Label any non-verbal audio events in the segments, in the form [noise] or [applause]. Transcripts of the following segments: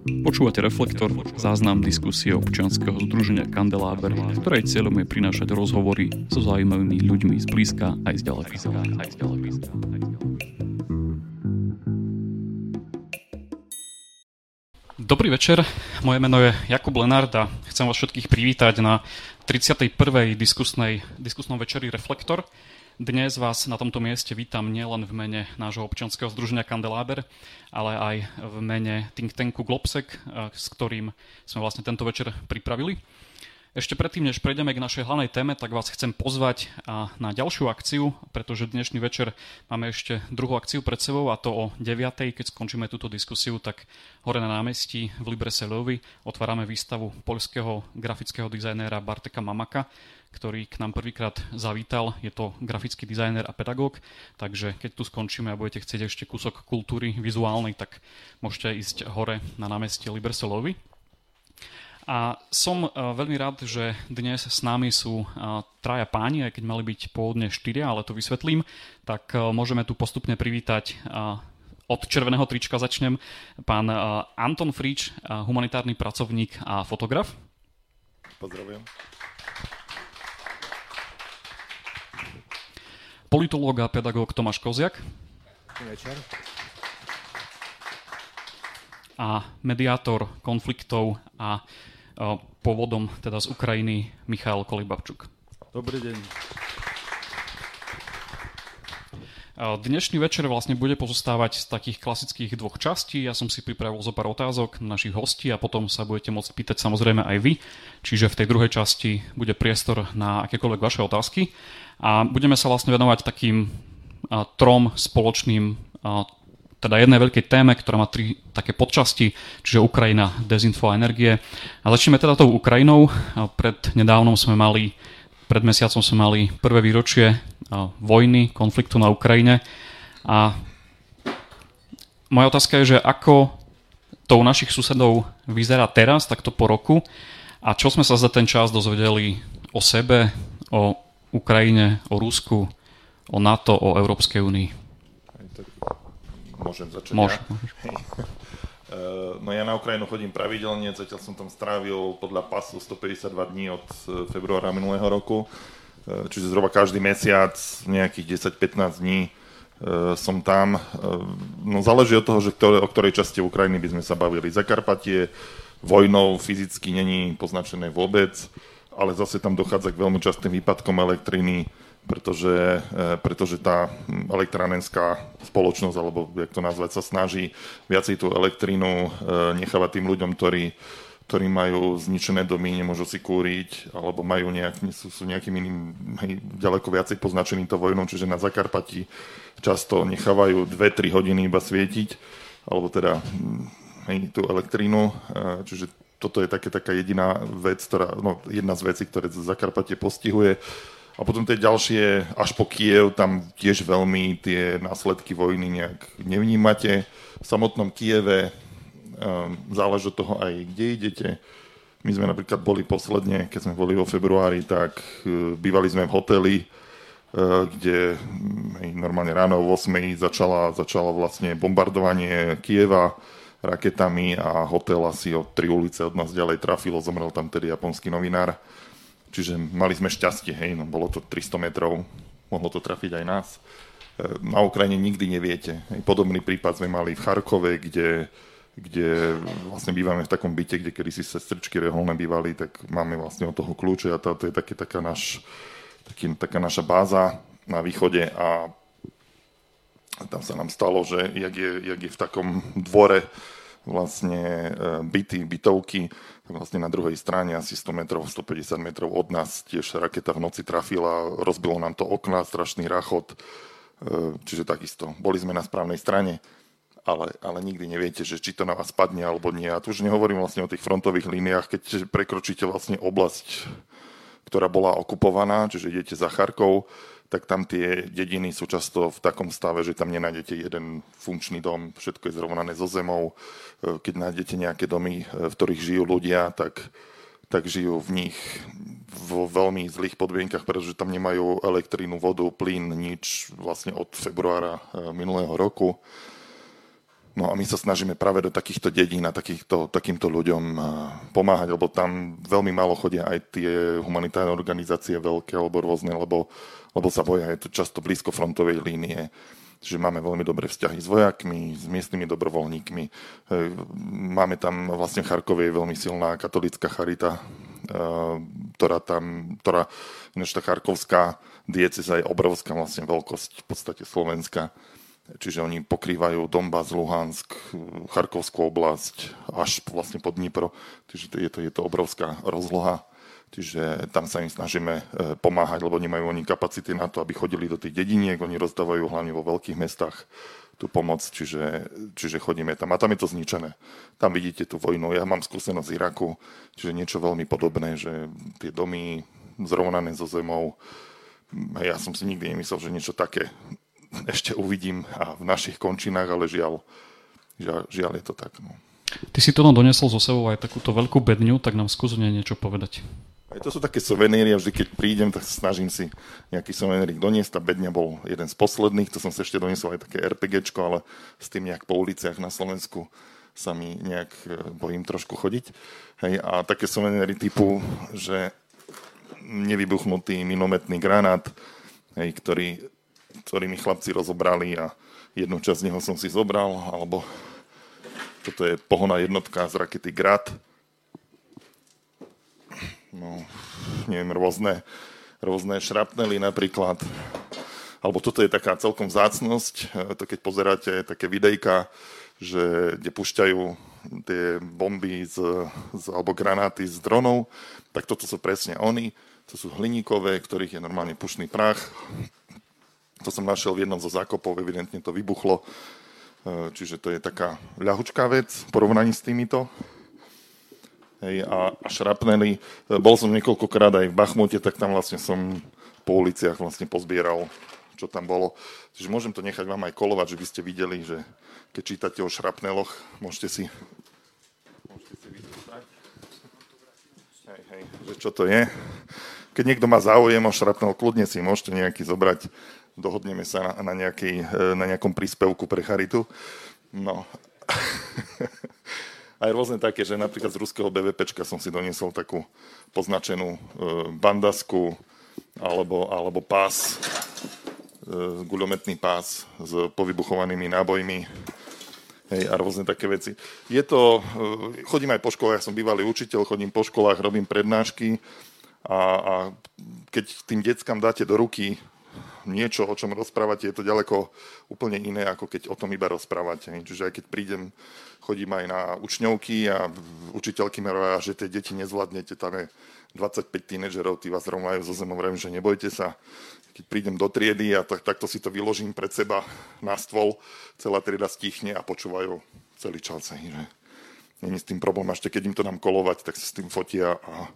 Počúvate Reflektor, záznam diskusie občianskeho združenia Kandeláber, ktorej cieľom je prinášať rozhovory so zaujímavými ľuďmi z blízka aj z ďaleka. Dobrý večer, moje meno je Jakub Lenard a chcem vás všetkých privítať na 31. diskusnej, diskusnom večeri Reflektor. Dnes vás na tomto mieste vítam nielen v mene nášho občianského združenia Kandeláber, ale aj v mene think tanku Globsec, eh, s ktorým sme vlastne tento večer pripravili. Ešte predtým, než prejdeme k našej hlavnej téme, tak vás chcem pozvať na ďalšiu akciu, pretože dnešný večer máme ešte druhú akciu pred sebou a to o 9. keď skončíme túto diskusiu, tak hore na námestí v Librese Lovi otvárame výstavu poľského grafického dizajnéra Barteka Mamaka, ktorý k nám prvýkrát zavítal. Je to grafický dizajner a pedagóg, takže keď tu skončíme a budete chcieť ešte kúsok kultúry vizuálnej, tak môžete ísť hore na námestie Librese Lovi. A som uh, veľmi rád, že dnes s nami sú uh, traja páni, aj keď mali byť pôvodne štyria, ale to vysvetlím, tak uh, môžeme tu postupne privítať od červeného trička začnem. Pán Anton Frič, humanitárny pracovník a fotograf. Pozdravujem. Politológ a pedagóg Tomáš Koziak. Večer. A mediátor konfliktov a pôvodom teda z Ukrajiny Michal Kolibabčuk. Dobrý deň. Dnešný večer vlastne bude pozostávať z takých klasických dvoch častí. Ja som si pripravil zo pár otázok našich hostí a potom sa budete môcť pýtať samozrejme aj vy. Čiže v tej druhej časti bude priestor na akékoľvek vaše otázky. A budeme sa vlastne venovať takým trom spoločným teda jednej veľkej téme, ktorá má tri také podčasti, čiže Ukrajina, dezinfo a energie. A začneme teda tou Ukrajinou. Pred nedávnom sme mali, pred mesiacom sme mali prvé výročie vojny, konfliktu na Ukrajine. A moja otázka je, že ako to u našich susedov vyzerá teraz, takto po roku, a čo sme sa za ten čas dozvedeli o sebe, o Ukrajine, o Rusku, o NATO, o Európskej únii. Môžem začať Môž, ja? [laughs] No ja na Ukrajinu chodím pravidelne, zatiaľ som tam strávil podľa pasu 152 dní od e, februára minulého roku, e, čiže zhruba každý mesiac, nejakých 10-15 dní som tam. No záleží od toho, že ktoré, o ktorej časti Ukrajiny by sme sa bavili. Zakarpatie vojnou fyzicky není poznačené vôbec, ale zase tam dochádza k veľmi častým výpadkom elektriny, pretože, e, pretože tá elektránenská spoločnosť, alebo jak to nazvať, sa snaží viacej tú elektrínu e, nechávať tým ľuďom, ktorí, ktorí majú zničené domy, nemôžu si kúriť, alebo majú nejak, sú, sú nejakým iným, ďaleko viacej poznačený to vojnou, čiže na Zakarpati často nechávajú 2-3 hodiny iba svietiť, alebo teda hej, tú elektrínu, e, čiže toto je také, taká jediná vec, ktorá, no, jedna z vecí, ktoré Zakarpatie postihuje. A potom tie ďalšie, až po Kiev, tam tiež veľmi tie následky vojny nejak nevnímate. V samotnom Kieve um, záleží od toho aj, kde idete. My sme napríklad boli posledne, keď sme boli vo februári, tak uh, bývali sme v hoteli, uh, kde um, normálne ráno o 8 začala, začala vlastne bombardovanie Kieva raketami a hotel asi o tri ulice od nás ďalej trafilo, zomrel tam tedy japonský novinár. Čiže mali sme šťastie, hej, no bolo to 300 metrov, mohlo to trafiť aj nás. E, na Ukrajine nikdy neviete. Podobný prípad sme mali v Charkove, kde, kde vlastne bývame v takom byte, kde kedy si sestričky reholné bývali, tak máme vlastne od toho kľúče a to, to je také, taká, naš, taký, taká naša báza na východe a tam sa nám stalo, že jak je, jak je v takom dvore vlastne e, byty, bytovky, vlastne na druhej strane asi 100 metrov, 150 metrov od nás tiež raketa v noci trafila, rozbilo nám to okna, strašný rachot, e, čiže takisto. Boli sme na správnej strane, ale, ale nikdy neviete, že či to na vás padne alebo nie. A tu už nehovorím vlastne o tých frontových líniách, keď prekročíte vlastne oblasť, ktorá bola okupovaná, čiže idete za Charkou, tak tam tie dediny sú často v takom stave, že tam nenájdete jeden funkčný dom, všetko je zrovnané so zemou. E, keď nájdete nejaké domy, e, v ktorých žijú ľudia, tak, tak žijú v nich vo veľmi zlých podmienkach, pretože tam nemajú elektrínu, vodu, plyn, nič vlastne od februára e, minulého roku. No a my sa snažíme práve do takýchto dedín a takýchto, takýmto ľuďom pomáhať, lebo tam veľmi málo chodia aj tie humanitárne organizácie veľké alebo rôzne, lebo, lebo sa boja, je to často blízko frontovej línie že máme veľmi dobré vzťahy s vojakmi, s miestnymi dobrovoľníkmi. E, máme tam vlastne v Charkove je veľmi silná katolická charita, e, ktorá tam, ktorá, ináč tá charkovská dieceza je obrovská vlastne veľkosť v podstate Slovenska. Čiže oni pokrývajú Donbass, Luhansk, Charkovskú oblasť až vlastne pod Dnipro. Čiže je to, je to obrovská rozloha. Čiže tam sa im snažíme e, pomáhať, lebo nemajú oni kapacity na to, aby chodili do tých dediniek. Oni rozdávajú hlavne vo veľkých mestách tú pomoc, čiže, čiže chodíme tam. A tam je to zničené. Tam vidíte tú vojnu. Ja mám skúsenosť z Iraku, čiže niečo veľmi podobné, že tie domy zrovnané so zemou. Ja som si nikdy nemyslel, že niečo také ešte uvidím a v našich končinách, ale žiaľ, žiaľ, žiaľ je to tak. No. Ty si to donesol zo sebou aj takúto veľkú bedňu, tak nám skús niečo povedať. Aj to sú také suveníry vždy, keď prídem, tak snažím si nejaký suvenírik doniesť. Tá bedňa bol jeden z posledných, to som sa ešte doniesol aj také RPGčko, ale s tým nejak po uliciach na Slovensku sa mi nejak e, bojím trošku chodiť. Hej, a také suveníry typu, že nevybuchnutý minometný granát, hej, ktorý, ktorý mi chlapci rozobrali a jednu časť z neho som si zobral, alebo toto je pohona jednotka z rakety Grad, no, neviem, rôzne, rôzne šrapnely napríklad. Alebo toto je taká celkom vzácnosť, e, to keď pozeráte také videjka, že kde pušťajú tie bomby z, z, alebo granáty z dronov, tak toto sú presne oni. To sú hliníkové, ktorých je normálne pušný prach. To som našiel v jednom zo zákopov, evidentne to vybuchlo. E, čiže to je taká ľahučká vec v porovnaní s týmito hej, a, a šrapneli. Bol som niekoľkokrát aj v Bachmute, tak tam vlastne som po uliciach vlastne pozbieral, čo tam bolo. Čiže môžem to nechať vám aj kolovať, že by ste videli, že keď čítate o šrapneloch, môžete si, môžete si Hej, hej, že čo to je. Keď niekto má záujem o šrapnel, kľudne si môžete nejaký zobrať. Dohodneme sa na, na, nejaký, na nejakom príspevku pre charitu. No. [laughs] aj rôzne také, že napríklad z ruského BVPčka som si doniesol takú poznačenú e, bandasku alebo, alebo pás, e, guľometný pás s povybuchovanými nábojmi hej, a rôzne také veci. Je to, e, chodím aj po školách, som bývalý učiteľ, chodím po školách, robím prednášky a, a keď tým deckám dáte do ruky niečo, o čom rozprávate, je to ďaleko úplne iné, ako keď o tom iba rozprávate. Čiže aj keď prídem, chodím aj na učňovky a učiteľky mi že tie deti nezvládnete, tam je 25 tínedžerov, tí vás rovnajú zo zemou, vrem, že nebojte sa. Keď prídem do triedy a tak, takto si to vyložím pred seba na stôl, celá trieda stichne a počúvajú celý čas. Že není s tým problém, ešte keď im to dám kolovať, tak si s tým fotia a,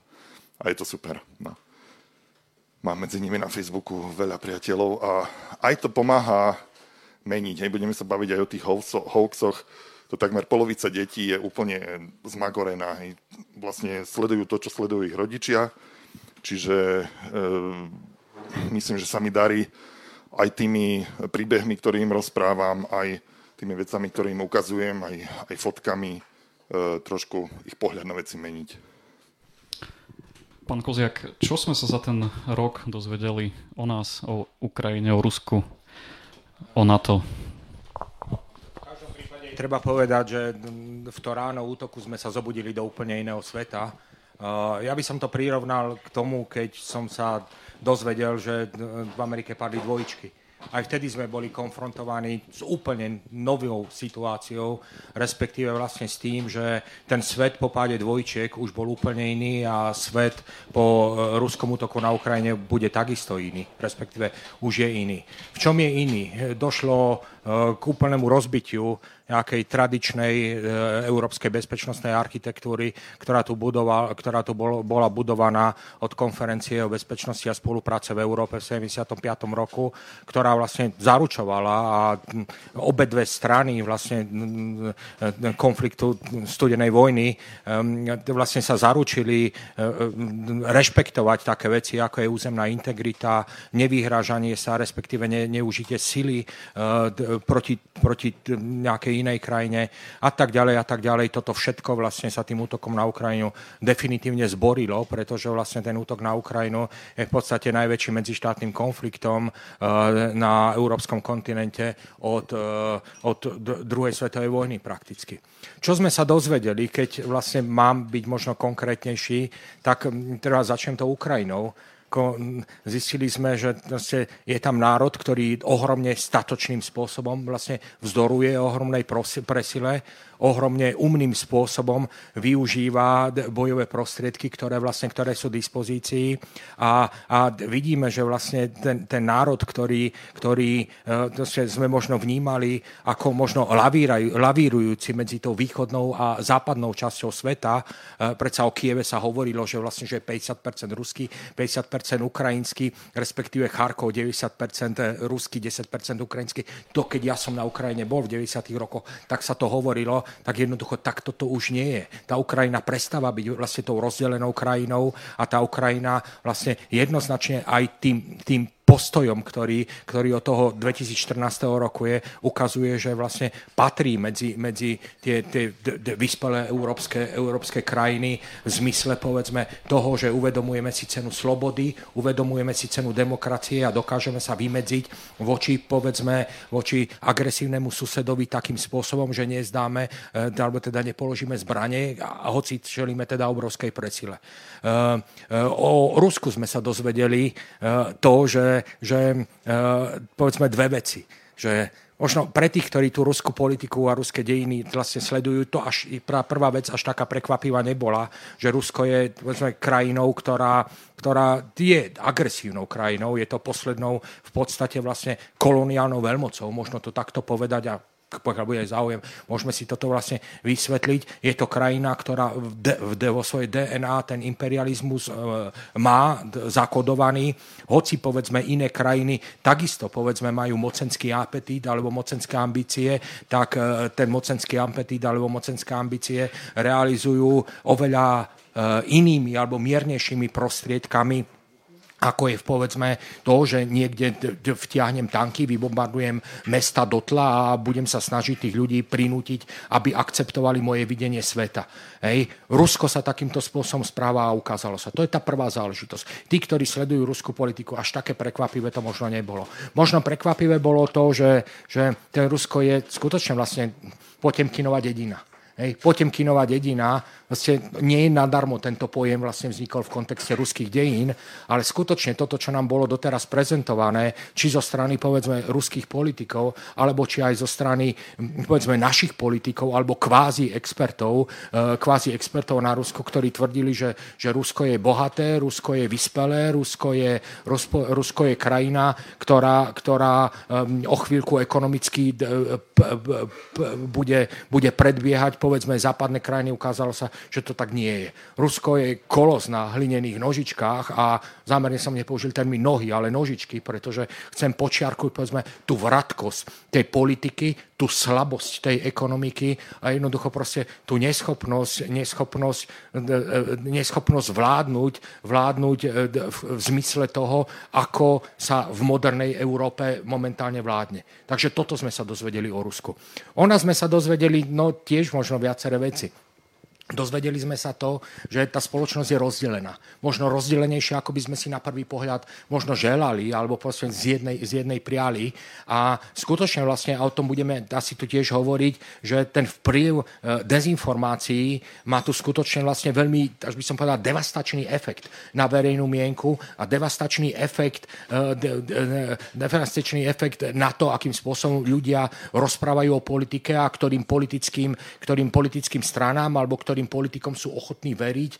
a je to super. No. Mám medzi nimi na Facebooku veľa priateľov a aj to pomáha meniť. Hej, budeme sa baviť aj o tých hoaxoch. To takmer polovica detí je úplne zmagorená. Hej. Vlastne sledujú to, čo sledujú ich rodičia. Čiže e, myslím, že sa mi darí aj tými príbehmi, ktorým rozprávam, aj tými vecami, ktorým ukazujem, aj, aj fotkami, e, trošku ich pohľad na veci meniť. Pán Koziak, čo sme sa za ten rok dozvedeli o nás, o Ukrajine, o Rusku, o NATO? Treba povedať, že v to ráno útoku sme sa zobudili do úplne iného sveta. Ja by som to prirovnal k tomu, keď som sa dozvedel, že v Amerike padli dvojičky aj vtedy sme boli konfrontovaní s úplne novou situáciou, respektíve vlastne s tým, že ten svet po páde dvojčiek už bol úplne iný a svet po e, ruskom útoku na Ukrajine bude takisto iný, respektíve už je iný. V čom je iný? Došlo k úplnému rozbitiu nejakej tradičnej e, európskej bezpečnostnej architektúry, ktorá tu, budova, ktorá tu bol, bola budovaná od konferencie o bezpečnosti a spolupráce v Európe v 75. roku, ktorá vlastne zaručovala a obedve strany vlastne konfliktu studenej vojny vlastne sa zaručili e, rešpektovať také veci, ako je územná integrita, nevyhrážanie sa, respektíve ne, neužitie sily, proti, proti nejakej inej krajine a tak ďalej a tak ďalej. Toto všetko vlastne sa tým útokom na Ukrajinu definitívne zborilo, pretože vlastne ten útok na Ukrajinu je v podstate najväčším medzištátnym konfliktom na európskom kontinente od, od druhej svetovej vojny prakticky. Čo sme sa dozvedeli, keď vlastne mám byť možno konkrétnejší, tak teraz začnem to Ukrajinou zistili sme, že vlastne je tam národ, ktorý ohromne statočným spôsobom vlastne vzdoruje ohromnej presile ohromne umným spôsobom využíva bojové prostriedky, ktoré, vlastne, ktoré sú v dispozícii a, a vidíme, že vlastne ten, ten národ, ktorý, ktorý e, sme možno vnímali ako možno lavírujúci medzi tou východnou a západnou časťou sveta, e, predsa o Kieve sa hovorilo, že vlastne že je 50% ruský, 50% ukrajinský, respektíve Charkov 90% ruský, 10% ukrajinský. To, keď ja som na Ukrajine bol v 90. rokoch, tak sa to hovorilo tak jednoducho takto to už nie je. Tá Ukrajina prestáva byť vlastne tou rozdelenou krajinou a tá Ukrajina vlastne jednoznačne aj tým, tým postojom, ktorý, ktorý od toho 2014 roku je, ukazuje, že vlastne patrí medzi, medzi tie, tie vyspelé európske, európske krajiny v zmysle povedzme toho, že uvedomujeme si cenu slobody, uvedomujeme si cenu demokracie a dokážeme sa vymedziť voči povedzme voči agresívnemu susedovi takým spôsobom, že nezdáme, e, alebo teda nepoložíme zbranie, a hoci čelíme teda obrovskej presile. E, e, o Rusku sme sa dozvedeli to, že že, povedzme dve veci. Že možno pre tých, ktorí tú ruskú politiku a ruské dejiny vlastne sledujú, to až prvá vec až taká prekvapivá nebola, že Rusko je povedzme, krajinou, ktorá, ktorá je agresívnou krajinou, je to poslednou v podstate vlastne koloniálnou veľmocou, možno to takto povedať a pokiaľ bude záujem, môžeme si toto vlastne vysvetliť. Je to krajina, ktorá v de, vo svojej DNA ten imperializmus e, má zakodovaný, hoci povedzme iné krajiny takisto povedzme majú mocenský apetít alebo mocenské ambície, tak e, ten mocenský apetít alebo mocenské ambície realizujú oveľa e, inými alebo miernejšími prostriedkami ako je povedzme to, že niekde vtiahnem tanky, vybombardujem mesta do tla a budem sa snažiť tých ľudí prinútiť, aby akceptovali moje videnie sveta. Hej. Rusko sa takýmto spôsobom správa a ukázalo sa. To je tá prvá záležitosť. Tí, ktorí sledujú ruskú politiku, až také prekvapivé to možno nebolo. Možno prekvapivé bolo to, že, že ten Rusko je skutočne vlastne Potemkinová dedina. Hej, Potemkinová dedina, vlastne nie je nadarmo tento pojem vlastne vznikol v kontexte ruských dejín, ale skutočne toto, čo nám bolo doteraz prezentované, či zo strany povedzme ruských politikov, alebo či aj zo strany povedzme našich politikov, alebo kvázi expertov, e, kvázi expertov na Rusko, ktorí tvrdili, že, že Rusko je bohaté, Rusko je vyspelé, Rusko je, Rusko, Rusko je krajina, ktorá, ktorá o chvíľku ekonomicky bude, bude predbiehať povedzme západné krajiny, ukázalo sa, že to tak nie je. Rusko je kolos na hlinených nožičkách a zámerne som nepoužil termín nohy, ale nožičky, pretože chcem počiarkuť povedzme tú vratkosť tej politiky, tú slabosť tej ekonomiky a jednoducho proste tú neschopnosť, neschopnosť, e, e, neschopnosť vládnuť, vládnuť e, v zmysle toho, ako sa v modernej Európe momentálne vládne. Takže toto sme sa dozvedeli o Rusku. Ona sme sa dozvedeli, no tiež možno viaceré veci. Dozvedeli sme sa to, že tá spoločnosť je rozdelená. Možno rozdelenejšia, ako by sme si na prvý pohľad možno želali, alebo proste z jednej, z jednej priali. A skutočne vlastne, a o tom budeme asi tu tiež hovoriť, že ten vplyv e, dezinformácií má tu skutočne vlastne veľmi, až by som povedal, devastačný efekt na verejnú mienku a devastačný efekt, e, de, de, devastačný efekt na to, akým spôsobom ľudia rozprávajú o politike a ktorým politickým, ktorým politickým stranám alebo ktorým ktorým politikom sú ochotní veriť, e,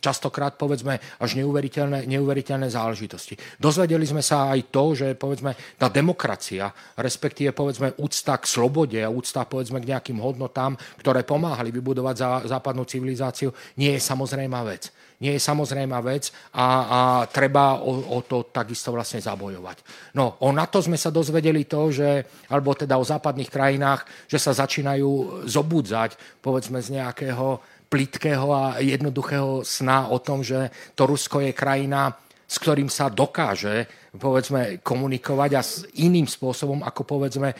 častokrát povedzme až neuveriteľné, neuveriteľné záležitosti. Dozvedeli sme sa aj to, že povedzme tá demokracia, respektíve povedzme úcta k slobode a úcta povedzme k nejakým hodnotám, ktoré pomáhali vybudovať západnú civilizáciu, nie je samozrejmá vec nie je samozrejmá vec a, a treba o, o to takisto vlastne zabojovať. No, o NATO sme sa dozvedeli to, že, alebo teda o západných krajinách, že sa začínajú zobudzať, povedzme z nejakého plitkého a jednoduchého sna o tom, že to Rusko je krajina s ktorým sa dokáže povedzme, komunikovať a s iným spôsobom ako povedzme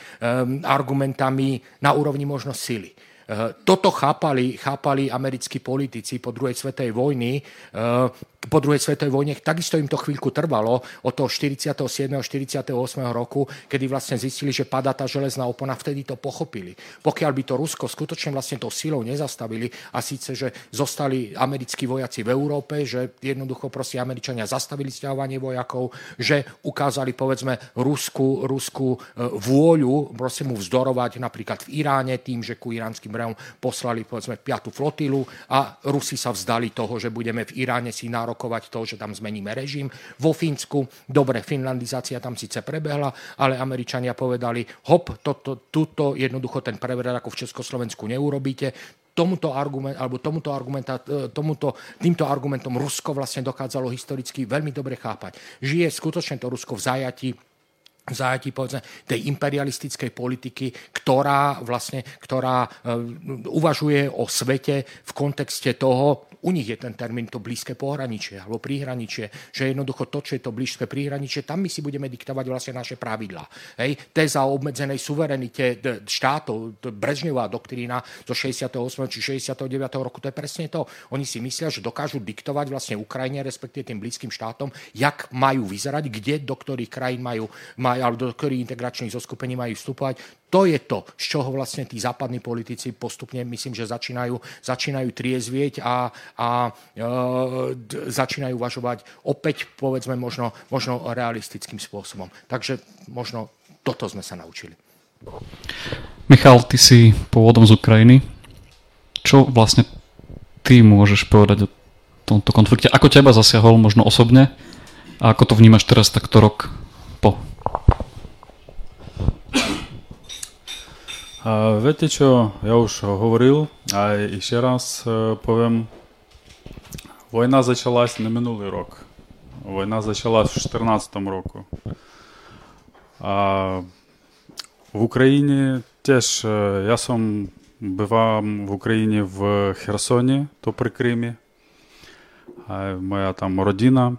argumentami na úrovni možno sily. Toto chápali, chápali americkí politici po druhej svetej vojny po druhej svetovej vojne, takisto im to chvíľku trvalo od toho 47. 48. roku, kedy vlastne zistili, že padá tá železná opona, vtedy to pochopili. Pokiaľ by to Rusko skutočne vlastne tou silou nezastavili a síce, že zostali americkí vojaci v Európe, že jednoducho proste Američania zastavili stiahovanie vojakov, že ukázali povedzme Rusku, Rusku e, vôľu proste mu vzdorovať napríklad v Iráne tým, že ku iránskym brehom poslali povedzme piatu flotilu a Rusi sa vzdali toho, že budeme v Iráne si nárokovať narokovať to, že tam zmeníme režim. Vo Fínsku, dobre, finlandizácia tam síce prebehla, ale Američania povedali, hop, toto, tuto jednoducho ten prevrat ako v Československu neurobíte, tomuto, argument, alebo tomuto, argumenta, e, tomuto, týmto argumentom Rusko vlastne dokázalo historicky veľmi dobre chápať. Žije skutočne to Rusko v zajati v zajatí povedzme, tej imperialistickej politiky, ktorá vlastne, ktorá uh, uvažuje o svete v kontexte toho, u nich je ten termín to blízke pohraničie alebo príhraničie, že jednoducho to, čo je to blízke príhraničie, tam my si budeme diktovať vlastne naše pravidlá. Hej. Téza o obmedzenej suverenite štátov, Brežňová doktrína zo 68. či 69. roku, to je presne to. Oni si myslia, že dokážu diktovať vlastne Ukrajine, respektíve tým blízkym štátom, jak majú vyzerať, kde do ktorých krajín majú, majú alebo do ktorých integračných zoskupení majú vstupovať to je to, z čoho vlastne tí západní politici postupne, myslím, že začínajú, začínajú triezvieť a, a e, začínajú uvažovať opäť, povedzme, možno, možno realistickým spôsobom. Takže možno toto sme sa naučili. Michal, ty si pôvodom z Ukrajiny. Čo vlastne ty môžeš povedať o tomto konflikte? Ako teba zasiahol možno osobne? A ako to vnímaš teraz takto rok po? Viete čo, ja už hovoril, a ešte raz poviem, война почалась не минулий рок. Війна почалась в 2014 року. А в Україні теж я сам бував в Україні в Херсоні, то при Кримі. А моя там родина.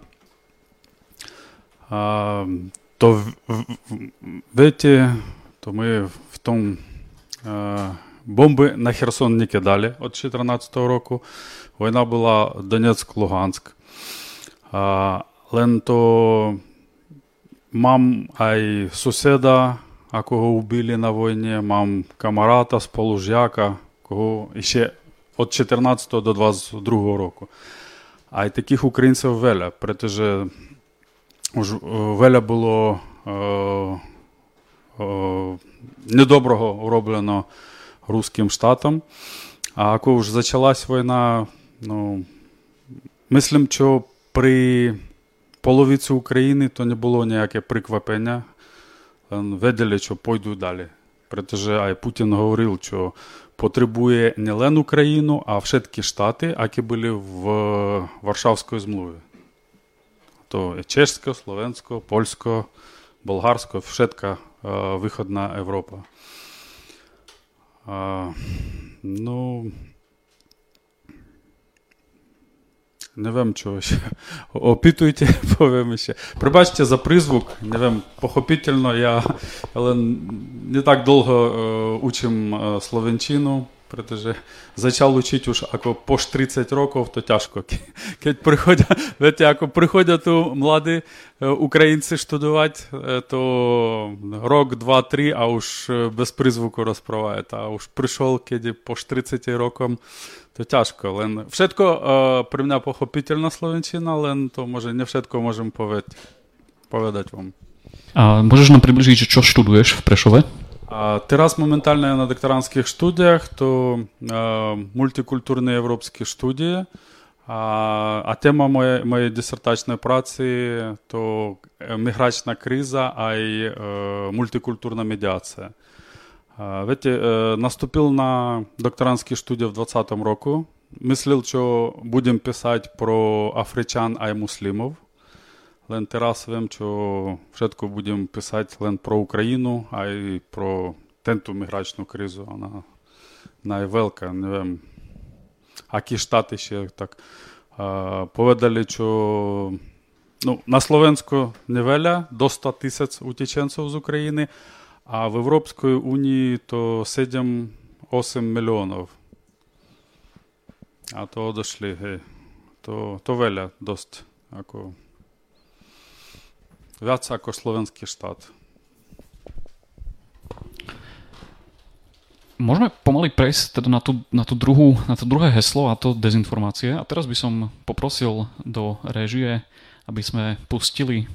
А, то видите, то ми в тому Бомби на Херсон не кидали від 2014 року. Війна була Донецьк-Луганськ. Але то мам ай сусіда, а кого вбили на війні, мам камарата з Полужяка, кого ще від 14 до 22 року. А й таких українців веля, притоже веля було недоброго роблено руським штатам. А коли вже почалась війна, ну, мислим, що при половиці України то не було ніяке приквапення. Видали, що пойдуть далі. Притоже ай Путін говорив, що потребує не лен Україну, а все-таки штати, які були в Варшавської змлові. То чешсько, словенсько, польсько, болгарсько, Э, выходна Европа. Ну, не вем чого ще. [laughs] Опитуйте, [laughs] повімо ще. Пробачте за призвук, не вем, похопительно я, але не так довго е, учим е, словенчину začal učiť už ako po 30 rokov, to ťažko. Keď prichodia, viete, ako prichodia tu mladí Ukrajinci študovať, to už bez prízvuku rozprávajú. A už prišiel, keď po 40 rokom, to ťažko. Len všetko uh, pre mňa pochopiteľná slovenčina, len to môže, ne všetko môžem povedať, povedať vám. A môžeš nám približiť, čo študuješ v Prešove? А Teraz momentálne na doktorantských štúdiách to мультикультурні європейські студії. А, а тема моєї, моєї дисертаційної праці то міграційна криза, а й е, мультикультурна медіація. Видите, е, наступив на докторантські студії в 2020 року. Мислив, що будемо писати про афричан, а й. Лен Тарасовим, що вшетко будемо писати лен про Україну, а й про тенту міграчну кризу. Вона найвелика. Не вем. А штати ще так поведали, що ну, на Словенську невеля до 100 тисяч утіченців з України, а в Європейській Унії то 7-8 мільйонів. А то дошли, гей. То, то веля досить. Ако... viac ako slovenský štát. Môžeme pomaly prejsť teda na, tú, na, tú druhú, na to druhé heslo a to dezinformácie. A teraz by som poprosil do režie, aby sme pustili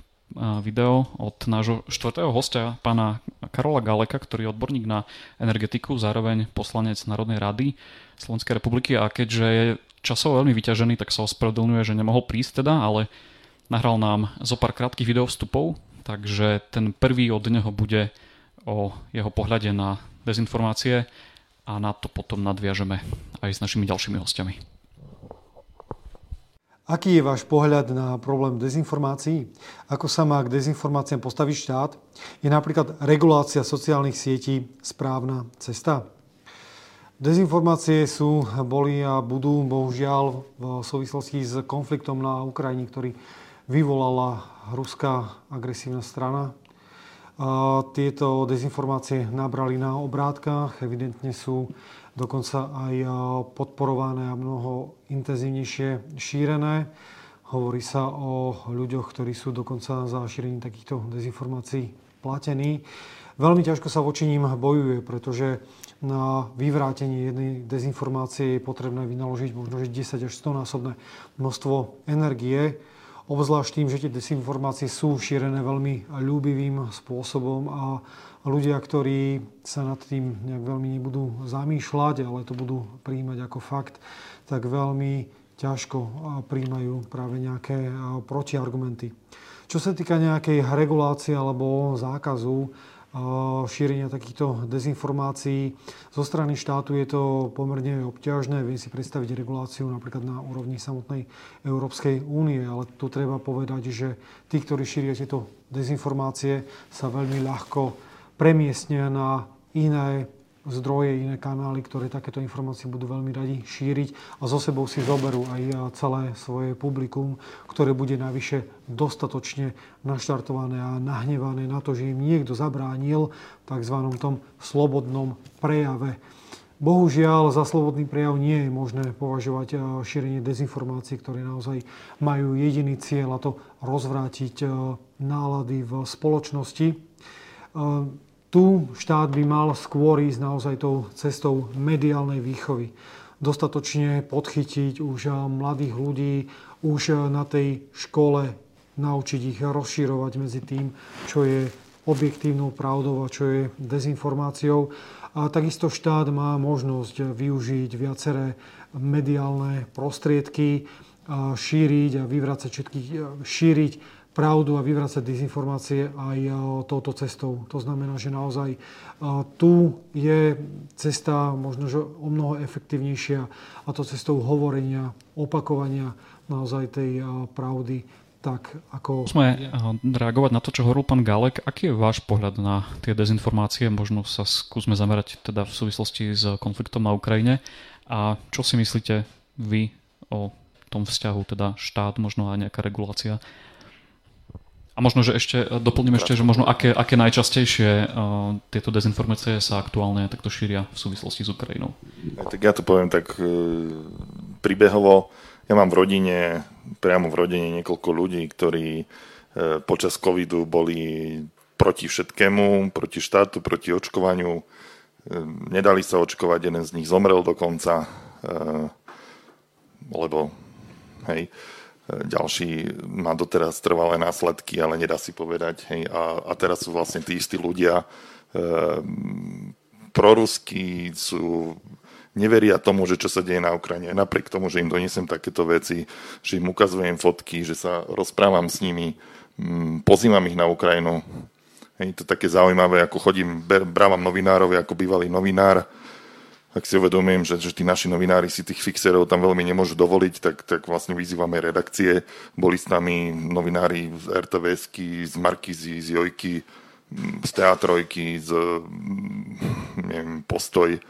video od nášho štvrtého hostia, pána Karola Galeka, ktorý je odborník na energetiku, zároveň poslanec Národnej rady Slovenskej republiky a keďže je časovo veľmi vyťažený, tak sa ospravedlňuje, že nemohol prísť teda, ale nahral nám zo pár krátkých videovstupov, takže ten prvý od neho bude o jeho pohľade na dezinformácie a na to potom nadviažeme aj s našimi ďalšími hostiami. Aký je váš pohľad na problém dezinformácií? Ako sa má k dezinformáciám postaviť štát? Je napríklad regulácia sociálnych sietí správna cesta? Dezinformácie sú, boli a budú bohužiaľ v súvislosti s konfliktom na Ukrajine, ktorý vyvolala ruská agresívna strana. Tieto dezinformácie nabrali na obrátkach, evidentne sú dokonca aj podporované a mnoho intenzívnejšie šírené. Hovorí sa o ľuďoch, ktorí sú dokonca za šírenie takýchto dezinformácií platení. Veľmi ťažko sa voči ním bojuje, pretože na vyvrátenie jednej dezinformácie je potrebné vynaložiť možno 10 až 100 násobné množstvo energie. Obzvlášť tým, že tie dezinformácie sú šírené veľmi ľúbivým spôsobom a ľudia, ktorí sa nad tým nejak veľmi nebudú zamýšľať, ale to budú príjmať ako fakt, tak veľmi ťažko príjmajú práve nejaké protiargumenty. Čo sa týka nejakej regulácie alebo zákazu šírenia takýchto dezinformácií, zo strany štátu je to pomerne obťažné. Viem si predstaviť reguláciu napríklad na úrovni samotnej Európskej únie, ale tu treba povedať, že tí, ktorí šíria tieto dezinformácie, sa veľmi ľahko premiestnia na iné zdroje, iné kanály, ktoré takéto informácie budú veľmi radi šíriť a zo sebou si zoberú aj celé svoje publikum, ktoré bude navyše dostatočne naštartované a nahnevané na to, že im niekto zabránil tzv. tom slobodnom prejave. Bohužiaľ, za slobodný prejav nie je možné považovať šírenie dezinformácií, ktoré naozaj majú jediný cieľ, a to rozvrátiť nálady v spoločnosti tu štát by mal skôr ísť naozaj tou cestou mediálnej výchovy. Dostatočne podchytiť už mladých ľudí, už na tej škole naučiť ich rozširovať medzi tým, čo je objektívnou pravdou a čo je dezinformáciou. A takisto štát má možnosť využiť viaceré mediálne prostriedky, šíriť a vyvracať všetkých, šíriť pravdu a vyvracať dezinformácie aj e, touto cestou. To znamená, že naozaj e, tu je cesta možno že o mnoho efektívnejšia a to cestou hovorenia, opakovania naozaj tej e, pravdy tak ako... Musíme reagovať na to, čo hovoril pán Galek. Aký je váš pohľad na tie dezinformácie? Možno sa skúsme zamerať teda v súvislosti s konfliktom na Ukrajine. A čo si myslíte vy o tom vzťahu, teda štát, možno aj nejaká regulácia a možno, že ešte e, doplním ešte, že možno aké, aké najčastejšie uh, tieto dezinformácie sa aktuálne takto šíria v súvislosti s Ukrajinou. Tak ja to poviem tak uh, príbehovo. Ja mám v rodine, priamo v rodine niekoľko ľudí, ktorí uh, počas covidu boli proti všetkému, proti štátu, proti očkovaniu. Uh, nedali sa očkovať, jeden z nich zomrel dokonca, uh, lebo hej, uh, ďalší má doteraz trvalé následky, ale nedá si povedať. Hej. A, a teraz sú vlastne tí istí ľudia e, proruskí, sú, neveria tomu, že čo sa deje na Ukrajine. Napriek tomu, že im donesem takéto veci, že im ukazujem fotky, že sa rozprávam s nimi, m, mm, pozývam ich na Ukrajinu. Hej, to také zaujímavé, ako chodím, brávam novinárov ako bývalý novinár, ak si uvedomím, že, že tí naši novinári si tých fixerov tam veľmi nemôžu dovoliť, tak, tak vlastne vyzývame redakcie. Boli s nami novinári z rtvs z Markizy, z Jojky, z Teatrojky, z neviem, Postoj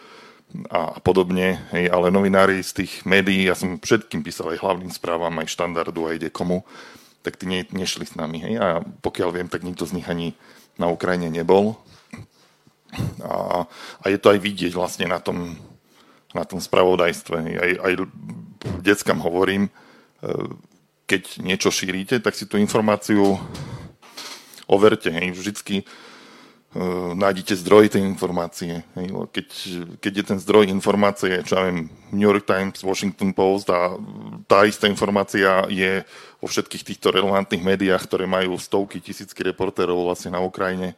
a, podobne. Hej, ale novinári z tých médií, ja som všetkým písal aj hlavným správam, aj štandardu, aj dekomu. tak tí ne, nešli s nami. Hej? A pokiaľ viem, tak nikto z nich ani na Ukrajine nebol. A, a je to aj vidieť vlastne na tom, na tom spravodajstve. Aj, aj deckám hovorím, e, keď niečo šírite, tak si tú informáciu overte. Hej. Vždycky uh, nájdete zdroj tej informácie. Hej. Keď, keď je ten zdroj informácie, čo ja viem, New York Times, Washington Post a tá istá informácia je vo všetkých týchto relevantných médiách, ktoré majú stovky, tisícky reportérov vlastne na Ukrajine,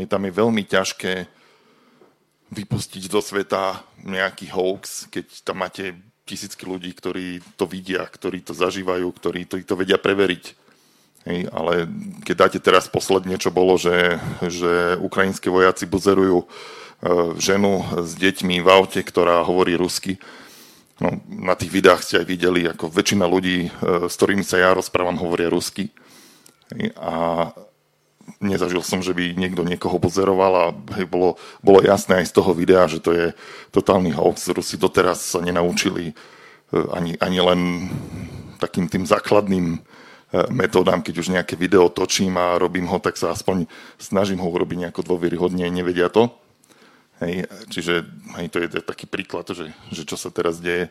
hej, tam je veľmi ťažké vypustiť do sveta nejaký hoax, keď tam máte tisícky ľudí, ktorí to vidia, ktorí to zažívajú, ktorí to, to vedia preveriť. Hej, ale keď dáte teraz posledne, čo bolo, že, že ukrajinské vojaci buzerujú e, ženu s deťmi v aute, ktorá hovorí rusky, No, na tých videách ste aj videli, ako väčšina ľudí, e, s ktorými sa ja rozprávam, hovoria rusky. A nezažil som, že by niekto niekoho pozeroval a hej, bolo, bolo jasné aj z toho videa, že to je totálny hoax. Rusi doteraz sa nenaučili e, ani, ani len takým tým základným E, metódám, keď už nejaké video točím a robím ho, tak sa aspoň snažím ho urobiť nejako dôveryhodne, nevedia to. Hej, čiže hej, to je taký príklad, že, že čo sa teraz deje.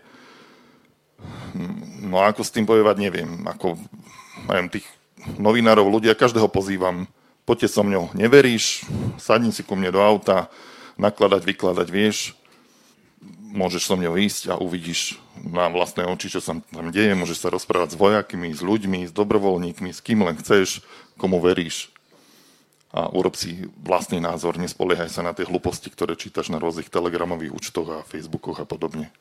No a ako s tým bojovať, neviem. Ako, neviem, tých novinárov, ľudia, každého pozývam, poďte so mňou, neveríš, sadni si ku mne do auta, nakladať, vykladať, vieš, môžeš so mňou ísť a uvidíš na vlastné oči, čo sa tam deje, môžeš sa rozprávať s vojakmi, s ľuďmi, s dobrovoľníkmi, s kým len chceš, komu veríš a urob si vlastný názor, nespoliehaj sa na tie hlúposti, ktoré čítaš na rôznych telegramových účtoch a facebookoch a podobne.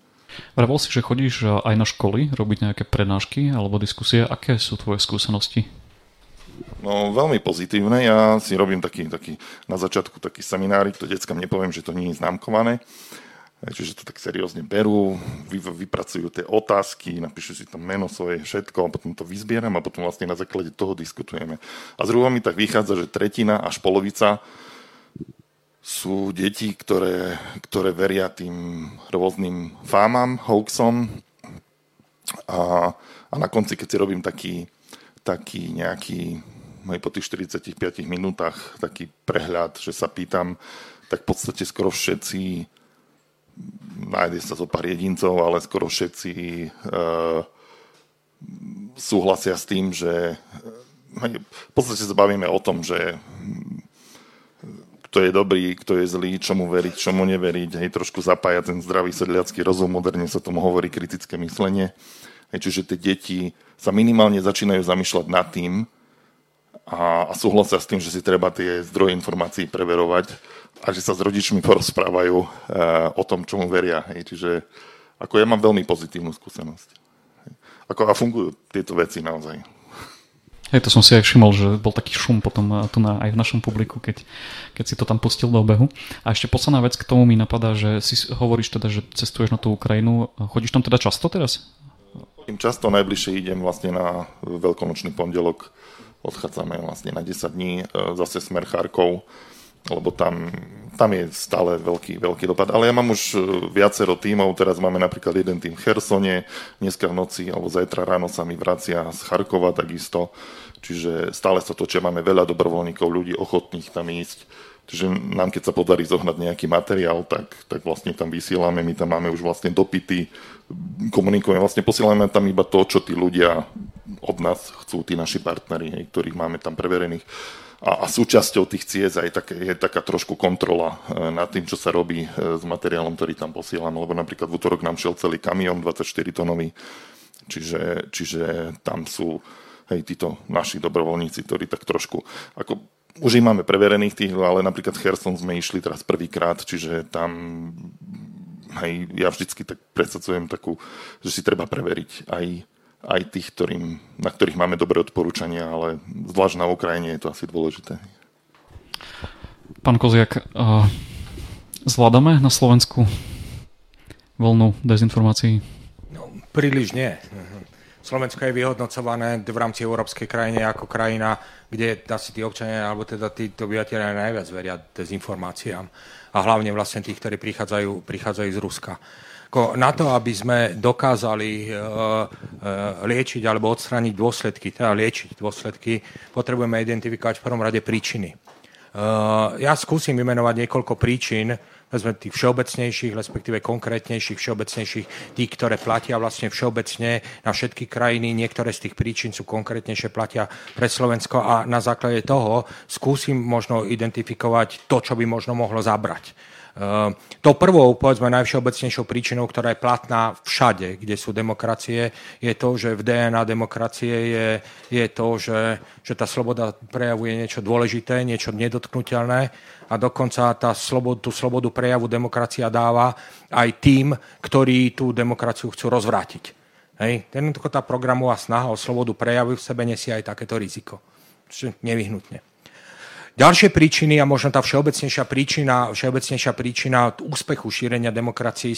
Vravel si, že chodíš aj na školy robiť nejaké prednášky alebo diskusie. Aké sú tvoje skúsenosti? No, veľmi pozitívne. Ja si robím taký, taký na začiatku taký seminárik, to deckám nepoviem, že to nie je známkované, Čiže to tak seriózne berú, vy, vypracujú tie otázky, napíšu si tam meno svoje, všetko, a potom to vyzbieram a potom vlastne na základe toho diskutujeme. A zhruba mi tak vychádza, že tretina až polovica sú deti, ktoré, ktoré veria tým rôznym fámam, hoaxom a, a na konci, keď si robím taký, taký nejaký, aj po tých 45 minútach, taký prehľad, že sa pýtam, tak v podstate skoro všetci nájde sa zo pár jedincov, ale skoro všetci e, súhlasia s tým, že e, v podstate sa bavíme o tom, že kto je dobrý, kto je zlý, čomu veriť, čomu neveriť, hej, trošku zapájať ten zdravý sedliacký rozum, moderne sa tomu hovorí kritické myslenie. Hej, čiže tie deti sa minimálne začínajú zamýšľať nad tým a, a súhlasia s tým, že si treba tie zdroje informácií preverovať a že sa s rodičmi [laughs] porozprávajú uh, o tom, čomu veria. Hej. Čiže ako ja mám veľmi pozitívnu skúsenosť. Hej. Ako a fungujú tieto veci naozaj. Hej, to som si aj všimol, že bol taký šum potom eh, tu na, aj v našom publiku, keď, keď si to tam pustil do obehu. A ešte posledná vec k tomu mi napadá, že si hovoríš teda, že cestuješ na tú Ukrajinu. Chodíš tam teda často teraz? Chodím často, najbližšie idem vlastne na veľkonočný pondelok. Odchádzame vlastne na 10 dní, eh, zase smer Charkov lebo tam, tam je stále veľký, veľký dopad. Ale ja mám už e, viacero tímov, teraz máme napríklad jeden tým v Chersone, dneska v noci alebo zajtra ráno sa mi vracia z Charkova takisto, čiže stále sa točia, máme veľa dobrovoľníkov, ľudí ochotných tam ísť. Čiže nám, keď sa podarí zohnať nejaký materiál, tak, tak vlastne tam vysielame, my tam máme už vlastne dopity, komunikujeme, vlastne posielame tam iba to, čo tí ľudia od nás chcú, tí naši partneri, hej, ktorých máme tam preverených. A, a súčasťou tých ciest aj tak, je taká trošku kontrola e, nad tým, čo sa robí e, s materiálom, ktorý tam posielame, lebo napríklad v útorok nám šiel celý kamión 24 tonový, čiže, čiže tam sú hej, títo naši dobrovoľníci, ktorí tak trošku, ako už ich máme preverených tých, ale napríklad Herson sme išli teraz prvýkrát, čiže tam hej, ja vždycky tak predsadzujem takú, že si treba preveriť aj aj tých, ktorým, na ktorých máme dobré odporúčania, ale zvlášť na Ukrajine je to asi dôležité. Pán Koziak, uh, zvládame na Slovensku voľnú dezinformácií? No, príliš nie. Slovensko je vyhodnocované v rámci európskej krajiny ako krajina, kde asi tí občania, alebo teda tí obyvateľia najviac veria dezinformáciám. A hlavne vlastne tých, ktorí prichádzajú, prichádzajú z Ruska. Na to, aby sme dokázali liečiť alebo odstrániť dôsledky, teda liečiť dôsledky, potrebujeme identifikovať v prvom rade príčiny. Ja skúsim vymenovať niekoľko príčin, vezme tých všeobecnejších, respektíve konkrétnejších, všeobecnejších, tých, ktoré platia vlastne všeobecne na všetky krajiny. Niektoré z tých príčin sú konkrétnejšie, platia pre Slovensko a na základe toho skúsim možno identifikovať to, čo by možno mohlo zabrať. Ehm, to prvou, povedzme, najvšeobecnejšou príčinou, ktorá je platná všade, kde sú demokracie, je to, že v DNA demokracie je, je to, že, že tá sloboda prejavuje niečo dôležité, niečo nedotknutelné a dokonca tá slobodu, tú slobodu prejavu demokracia dáva aj tým, ktorí tú demokraciu chcú rozvrátiť. Hej. Jednoducho tá programová snaha o slobodu prejavu v sebe nesie aj takéto riziko. Nevyhnutne. Ďalšie príčiny a možno tá všeobecnejšia príčina, všeobecnejšia príčina úspechu šírenia demokracie,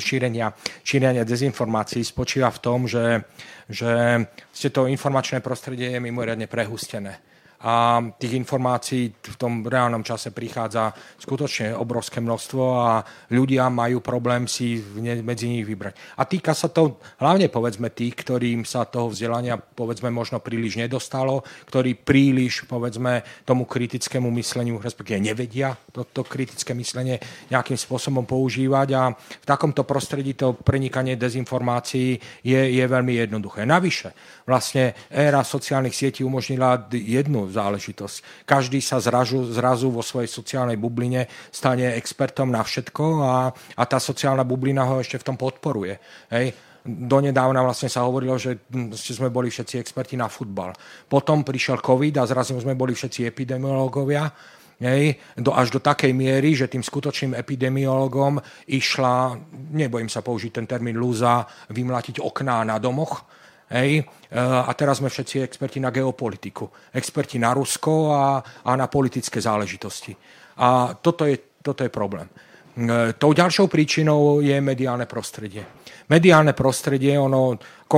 šírenia, šírenia dezinformácií spočíva v tom, že, že to informačné prostredie je mimoriadne prehustené a tých informácií v tom reálnom čase prichádza skutočne obrovské množstvo a ľudia majú problém si medzi nich vybrať. A týka sa to hlavne povedzme tých, ktorým sa toho vzdelania povedzme možno príliš nedostalo, ktorí príliš povedzme tomu kritickému mysleniu, respektíve nevedia toto kritické myslenie nejakým spôsobom používať a v takomto prostredí to prenikanie dezinformácií je, je veľmi jednoduché. Navyše, vlastne éra sociálnych sietí umožnila jednu záležitosť. Každý sa zrazu, zrazu vo svojej sociálnej bubline stane expertom na všetko a, a tá sociálna bublina ho ešte v tom podporuje. Hej donedávna vlastne sa hovorilo, že sme boli všetci experti na futbal. Potom prišiel COVID a zrazu sme boli všetci epidemiológovia. Hej, do, až do takej miery, že tým skutočným epidemiologom išla, nebojím sa použiť ten termín lúza, vymlatiť okná na domoch Hej? E, a teraz sme všetci experti na geopolitiku, experti na Rusko a, a na politické záležitosti. A toto je, toto je problém. E, tou ďalšou príčinou je mediálne prostredie. Mediálne prostredie, ono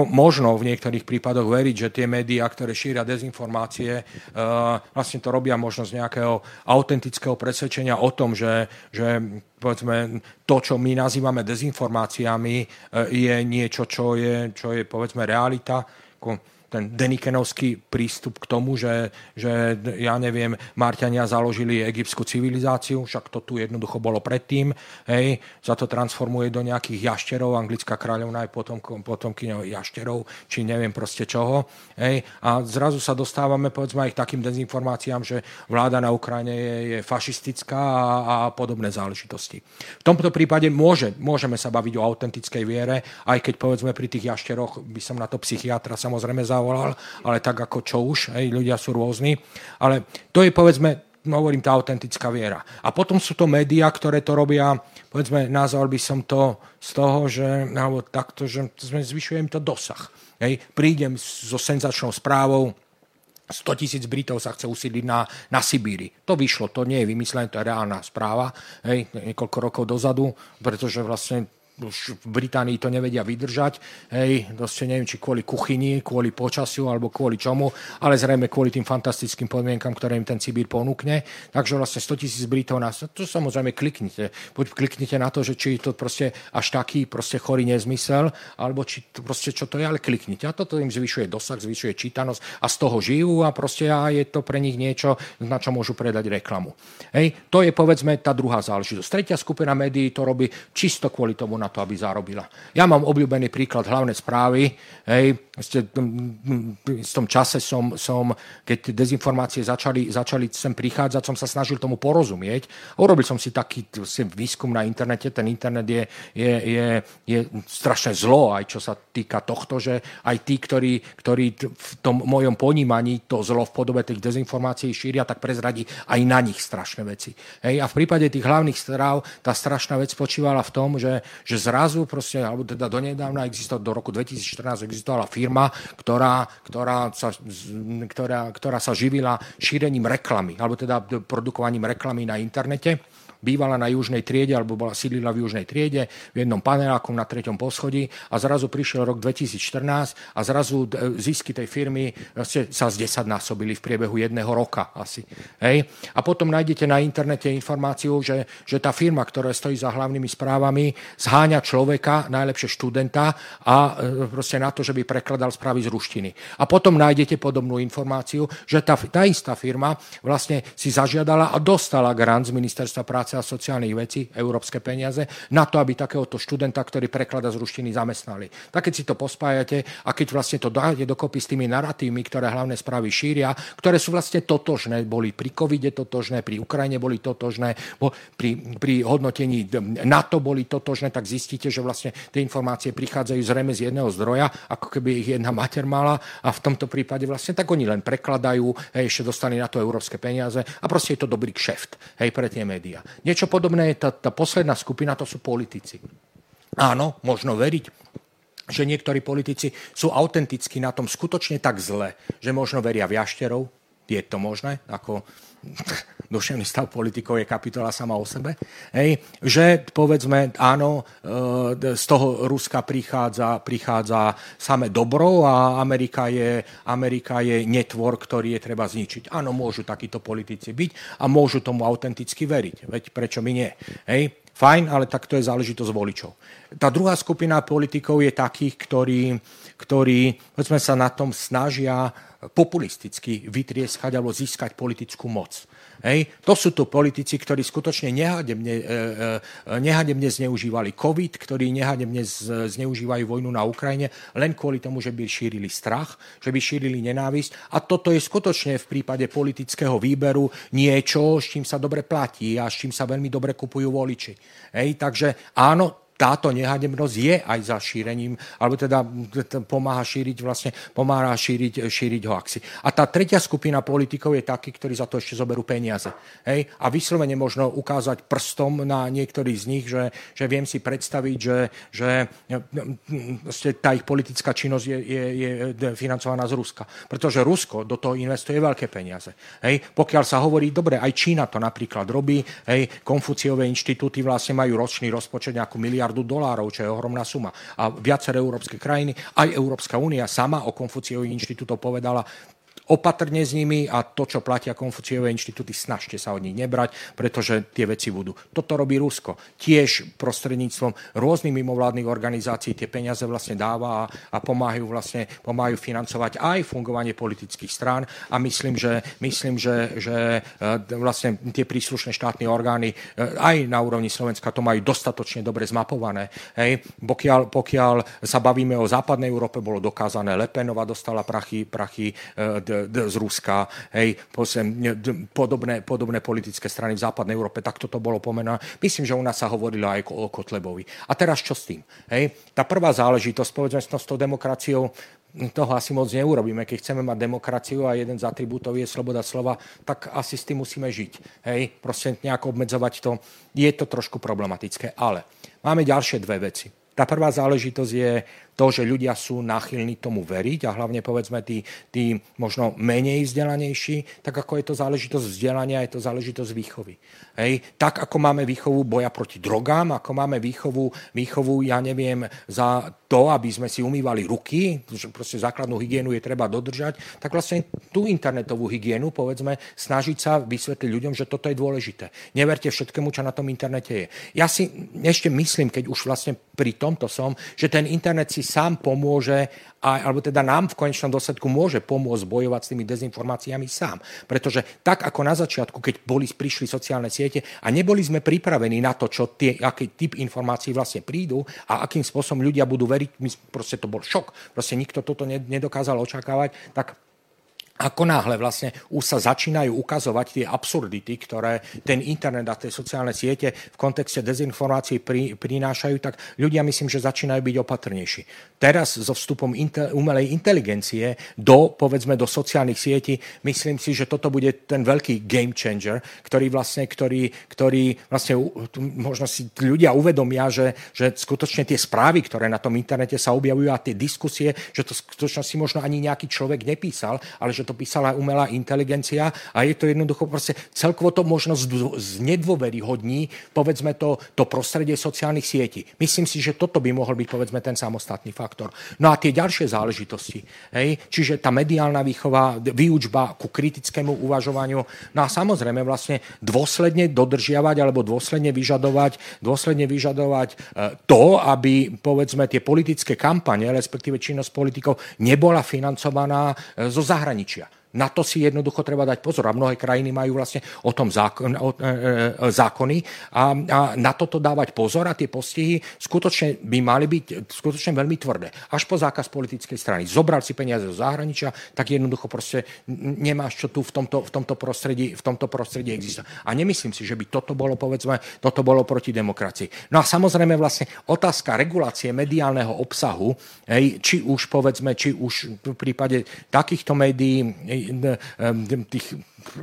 možno v niektorých prípadoch veriť, že tie médiá, ktoré šíria dezinformácie, e, vlastne to robia možno z nejakého autentického presvedčenia o tom, že, že povedzme, to, čo my nazývame dezinformáciami, e, je niečo, čo je, čo je povedzme realita ten denikenovský prístup k tomu, že, že ja neviem, Marťania založili egyptskú civilizáciu, však to tu jednoducho bolo predtým, hej, sa to transformuje do nejakých jašterov, anglická kráľovná je potom, potomkyňou jašterov, či neviem proste čoho, hej, a zrazu sa dostávame, povedzme, aj k takým dezinformáciám, že vláda na Ukrajine je, je fašistická a, a podobné záležitosti. V tomto prípade môže, môžeme sa baviť o autentickej viere, aj keď povedzme pri tých jašteroch by som na to psychiatra samozrejme zaujal zavolal, ale tak ako čo už, hej, ľudia sú rôzni. Ale to je povedzme, hovorím, tá autentická viera. A potom sú to médiá, ktoré to robia, povedzme, nazval by som to z toho, že, alebo takto, že zvyšujem to dosah. Hej. Prídem so senzačnou správou, 100 tisíc Britov sa chce usídliť na, na Sibíri. To vyšlo, to nie je vymyslené, to je reálna správa, hej, niekoľko rokov dozadu, pretože vlastne už v Británii to nevedia vydržať. Hej, proste neviem, či kvôli kuchyni, kvôli počasiu alebo kvôli čomu, ale zrejme kvôli tým fantastickým podmienkam, ktoré im ten Sibír ponúkne. Takže vlastne 100 tisíc Britov nás, to samozrejme kliknite. Buď kliknite na to, že či to proste až taký proste chorý nezmysel, alebo či to proste čo to je, ale kliknite. A toto im zvyšuje dosah, zvyšuje čítanosť a z toho žijú a proste a je to pre nich niečo, na čo môžu predať reklamu. Hej, to je povedzme tá druhá záležitosť. Tretia skupina médií to robí čisto kvôli tomu na to, aby zarobila. Ja mám obľúbený príklad hlavné správy. Hej, v tom čase som, som keď dezinformácie začali, začali sem prichádzať, som sa snažil tomu porozumieť. Urobil som si taký výskum na internete. Ten internet je, je, je, je strašné zlo, aj čo sa týka tohto, že aj tí, ktorí, ktorí v tom mojom ponímaní to zlo v podobe tých dezinformácií šíria, tak prezradí aj na nich strašné veci. Hej, a v prípade tých hlavných správ tá strašná vec spočívala v tom, že, že zrazu proste, alebo teda donedávna existovala, do roku 2014 existovala firma, ktorá, ktorá, sa, ktorá, ktorá sa živila šírením reklamy, alebo teda produkovaním reklamy na internete bývala na južnej triede alebo bola sídlila v južnej triede v jednom paneláku na treťom poschodí a zrazu prišiel rok 2014 a zrazu e, zisky tej firmy sa z 10 násobili v priebehu jedného roka asi. Hej? A potom nájdete na internete informáciu, že, že tá firma, ktorá stojí za hlavnými správami, zháňa človeka, najlepšie študenta a e, proste na to, že by prekladal správy z ruštiny. A potom nájdete podobnú informáciu, že tá, tá istá firma vlastne si zažiadala a dostala grant z Ministerstva práce a sociálnych vecí, európske peniaze, na to, aby takéhoto študenta, ktorý preklada z ruštiny, zamestnali. Tak keď si to pospájate a keď vlastne to dáte dokopy s tými narratívmi, ktoré hlavné správy šíria, ktoré sú vlastne totožné, boli pri covide totožné, pri Ukrajine boli totožné, pri, pri hodnotení NATO boli totožné, tak zistíte, že vlastne tie informácie prichádzajú zrejme z jedného zdroja, ako keby ich jedna mater mala a v tomto prípade vlastne tak oni len prekladajú, hej, ešte dostali na to európske peniaze a proste je to dobrý kšeft hej, pre tie médiá. Niečo podobné je tá, tá posledná skupina, to sú politici. Áno, možno veriť, že niektorí politici sú autenticky na tom skutočne tak zle, že možno veria v jašterov, je to možné, ako duševný stav politikov je kapitola sama o sebe, hej, že povedzme, áno, e, z toho Ruska prichádza, prichádza samé dobro a Amerika je, Amerika je netvor, ktorý je treba zničiť. Áno, môžu takíto politici byť a môžu tomu autenticky veriť. Veď prečo my nie? Hej, fajn, ale tak to je záležitosť voličov. Tá druhá skupina politikov je takých, ktorí, ktorí sa na tom snažia populisticky vytrieskať alebo získať politickú moc. Hej. To sú tu politici, ktorí skutočne nehademne, e, e, nehademne zneužívali COVID, ktorí nehademne zneužívajú vojnu na Ukrajine len kvôli tomu, že by šírili strach, že by šírili nenávisť. A toto je skutočne v prípade politického výberu niečo, s čím sa dobre platí a s čím sa veľmi dobre kupujú voliči. Hej. Takže áno, táto nehadebnosť je aj za šírením, alebo teda pomáha šíriť vlastne, pomáha šíriť, šíriť hoaxy. A tá tretia skupina politikov je takí, ktorí za to ešte zoberú peniaze. Hej? A vyslovene možno ukázať prstom na niektorých z nich, že, že viem si predstaviť, že, že tá ich politická činnosť je, je, je financovaná z Ruska. Pretože Rusko do toho investuje veľké peniaze. Hej? Pokiaľ sa hovorí, dobre, aj Čína to napríklad robí, hej, Konfuciové inštitúty vlastne majú ročný rozpočet nejakú miliardu miliardu dolárov, čo je ohromná suma. A viaceré európske krajiny, aj Európska únia sama o Konfuciových inštitútov povedala, opatrne s nimi a to, čo platia Konfuciové inštitúty, snažte sa od nich nebrať, pretože tie veci budú. Toto robí Rusko. Tiež prostredníctvom rôznych mimovládnych organizácií tie peniaze vlastne dáva a, a pomáhajú, vlastne, pomáhajú financovať aj fungovanie politických strán a myslím, že, myslím, že, že e, vlastne tie príslušné štátne orgány e, aj na úrovni Slovenska to majú dostatočne dobre zmapované. Hej. Pokiaľ, pokiaľ sa bavíme o západnej Európe, bolo dokázané, Lepenova dostala prachy, prachy e, z Ruska, hej, podobné, podobné politické strany v západnej Európe, tak toto bolo pomenané. Myslím, že u nás sa hovorilo aj o Kotlebovi. A teraz čo s tým? Hej? Tá prvá záležitosť, povedzme s tou demokraciou, toho asi moc neurobíme. Keď chceme mať demokraciu a jeden z atribútov je sloboda slova, tak asi s tým musíme žiť. Hej, proste nejako obmedzovať to. Je to trošku problematické, ale máme ďalšie dve veci. Tá prvá záležitosť je to, že ľudia sú náchylní tomu veriť a hlavne povedzme tí, tí možno menej vzdelanejší, tak ako je to záležitosť vzdelania, je to záležitosť výchovy. Hej. Tak ako máme výchovu boja proti drogám, ako máme výchovu, výchovu, ja neviem, za to, aby sme si umývali ruky, že proste základnú hygienu je treba dodržať, tak vlastne tú internetovú hygienu, povedzme, snažiť sa vysvetliť ľuďom, že toto je dôležité. Neverte všetkému, čo na tom internete je. Ja si ešte myslím, keď už vlastne pri tomto som, že ten internet si sám pomôže, alebo teda nám v konečnom dôsledku môže pomôcť bojovať s tými dezinformáciami sám. Pretože tak ako na začiatku, keď boli, prišli sociálne siete a neboli sme pripravení na to, čo tie, aký typ informácií vlastne prídu a akým spôsobom ľudia budú veriť, proste to bol šok, proste nikto toto nedokázal očakávať, tak ako náhle vlastne už sa začínajú ukazovať tie absurdity, ktoré ten internet a tie sociálne siete v kontexte dezinformácií pri, prinášajú, tak ľudia myslím, že začínajú byť opatrnejší. Teraz so vstupom inte, umelej inteligencie do, povedzme, do sociálnych sietí, myslím si, že toto bude ten veľký game changer, ktorý vlastne, ktorý, ktorý vlastne možno si ľudia uvedomia, že, že skutočne tie správy, ktoré na tom internete sa objavujú a tie diskusie, že to skutočne si možno ani nejaký človek nepísal, ale že to písala umelá inteligencia a je to jednoducho proste celkovo to možno znedôveryhodní, povedzme to, to prostredie sociálnych sietí. Myslím si, že toto by mohol byť povedzme ten samostatný faktor. No a tie ďalšie záležitosti, hej, čiže tá mediálna výchova, výučba ku kritickému uvažovaniu, no a samozrejme vlastne dôsledne dodržiavať alebo dôsledne vyžadovať, dôsledne vyžadovať e, to, aby povedzme tie politické kampane, respektíve činnosť politikov nebola financovaná e, zo zahraničia. Na to si jednoducho treba dať pozor. A mnohé krajiny majú vlastne o tom zákon, o, e, e, zákony a, a na toto dávať pozor a tie postihy skutočne by mali byť skutočne veľmi tvrdé. Až po zákaz politickej strany. Zobral si peniaze zo zahraničia, tak jednoducho proste nemáš čo tu v tomto, v tomto prostredí, v tomto prostredí existovať. A nemyslím si, že by toto bolo, povedzme, toto bolo proti demokracii. No a samozrejme vlastne otázka regulácie mediálneho obsahu, hej, či už povedzme, či už v prípade takýchto médií tých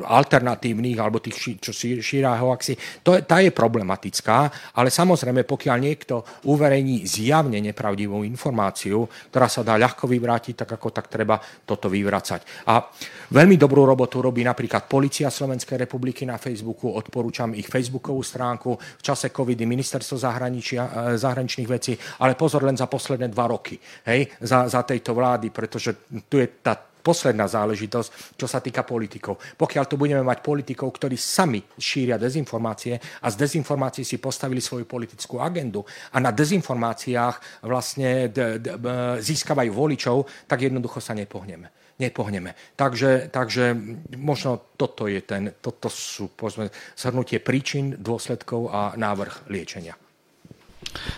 alternatívnych alebo tých, čo šíria hoaxy, to, tá je problematická, ale samozrejme, pokiaľ niekto uverejní zjavne nepravdivú informáciu, ktorá sa dá ľahko vyvrátiť, tak ako tak treba toto vyvracať. A veľmi dobrú robotu robí napríklad Polícia Slovenskej republiky na Facebooku, odporúčam ich Facebookovú stránku, v čase covidy ministerstvo zahraničia, e, zahraničných vecí, ale pozor len za posledné dva roky, hej, za, za tejto vlády, pretože tu je tá posledná záležitosť, čo sa týka politikov. Pokiaľ tu budeme mať politikov, ktorí sami šíria dezinformácie a z dezinformácií si postavili svoju politickú agendu a na dezinformáciách vlastne d- d- získavajú voličov, tak jednoducho sa nepohneme nepohneme. Takže, takže možno toto, je ten, toto sú povedzme, zhrnutie príčin, dôsledkov a návrh liečenia.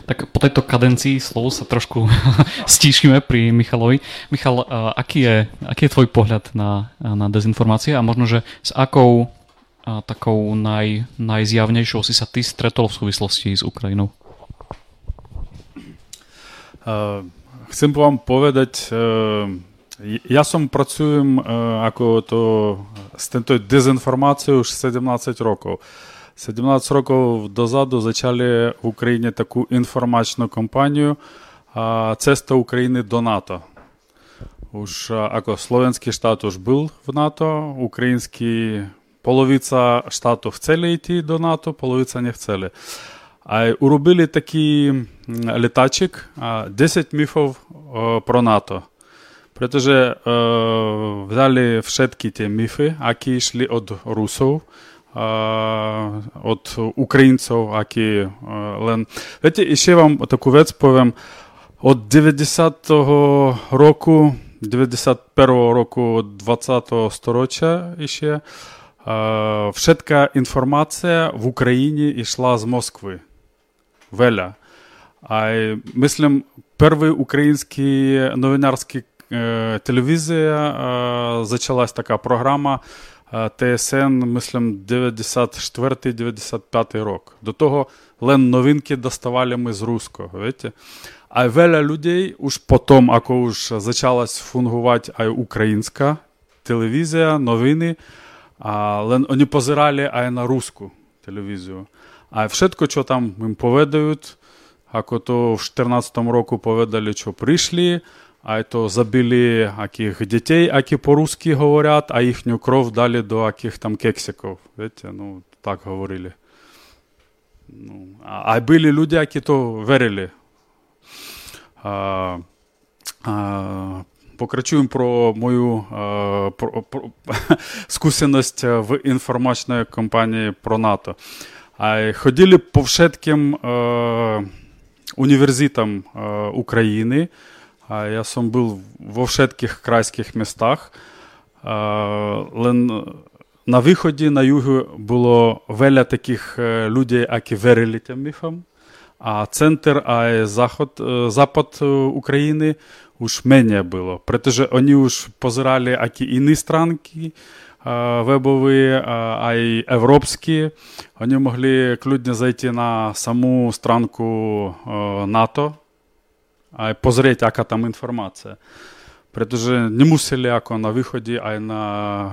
Tak po tejto kadencii slov sa trošku [laughs] stíšime pri Michalovi. Michal, aký je, aký je tvoj pohľad na, na dezinformácie a možno, že s akou a takou naj, najzjavnejšou si sa ty stretol v súvislosti s Ukrajinou? Chcem vám povedať, uh, ja som pracujem uh, ako to, s tento dezinformáciou už 17 rokov. 17 років дозаду почали в Україні таку інформаційну кампанію «Цеста України до НАТО». Уж ако Словенський штат уж був в НАТО, український половиця штату хотіли йти до НАТО, половиця не хотіли. А уробили такий літачок 10 міфів про НАТО. Pretože взяли všetky tie mýfy, aké išli od od Ukrajincev, aki len... Viete, ešte vám takú vec poviem. Od 90. roku, 91. roku 20. storočia ešte, všetká informácia v Ukrajine išla z Moskvy. Veľa. А мислим, перший український новинарський е, телевізія е, зачалась така програма ТСН, мислим, 94-95 рок. До того лен новинки доставали ми з руського, видите? А веля людей уж потом, ако уж зачалась фунгувати а українська телевізія, новини, а лен вони позирали а на русську телевізію. А všetko, що там їм поведають, ако то в 14 року поведали, що прийшли, а то забили яких дітей, які по-русски говорять, а їхню кров дали до яких там кексиків. Видите? Ну, так говорили. Ну, а, а були люди, які то вірили. А, а, Покрачуємо про мою а, про, про, [laughs] скусеність в інформаційній компанії про НАТО. А, ходили по všetkým а, університетам а, України, я сам був в всіх крайських містах. Лен на виході на югу було веля таких е, людей, які вірили тим міфам. А центр, а заход, е, запад е, України уж менше було. Притеже вони уж позирали, які інші странки вебові, а й європейські. Вони могли клюдно зайти на саму странку НАТО, а позреть, яка там інформація. Притоже не мусили яко на виході, а й на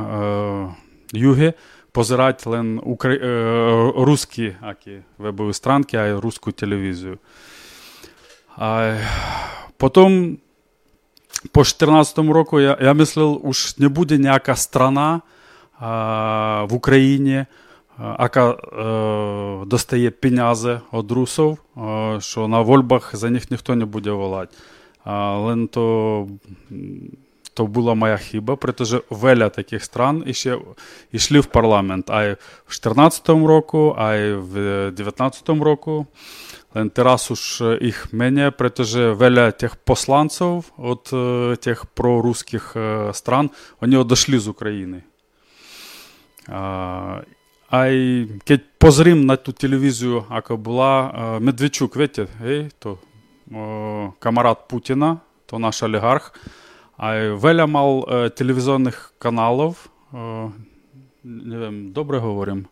е, югі позирати лен укра... е, русські акі, вебові странки, а й русську телевізію. А, потім, по 2014 року, я, я мислив, уж не буде ніяка страна а, в Україні, яка е, достає пенязи від русів, е, що на вольбах за них ніхто не буде волати. Але то, то була моя хіба, protože веля таких стран іще йшли в парламент. А й в 2014 року, а й в 2019 року. Len teraz už ich menej, pretože veľa tých poslancov od tých proruských stran, oni odešli z Ukrajiny. Aj keď pozriem na tú televíziu, ako bola, Медведчук, viete, hej, to камарат Путіна, то наш олігарх, а veľa mal телевізійних каналів, не wiem, добре говорим,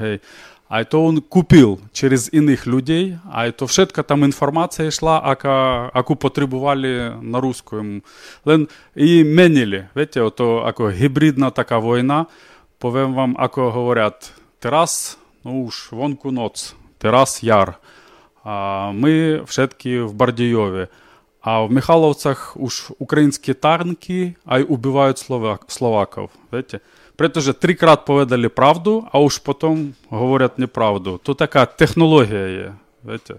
hej, а то он купил через иных людей, а то všetka там інформація йшла, ака, аку потребували на русскому. Лен і менили, видите, ото ако гібридна така війна, Powiem вам, ako говорять, teraz, no już, wonku noc, teraz jar. А Ми все-таки в Бардійові. А в Михайловцях уж украинские танки, а и убивают словак, словаков. Видите? Притом же три поведали правду, а уж потом говорят неправду. То така технологія є. Видите?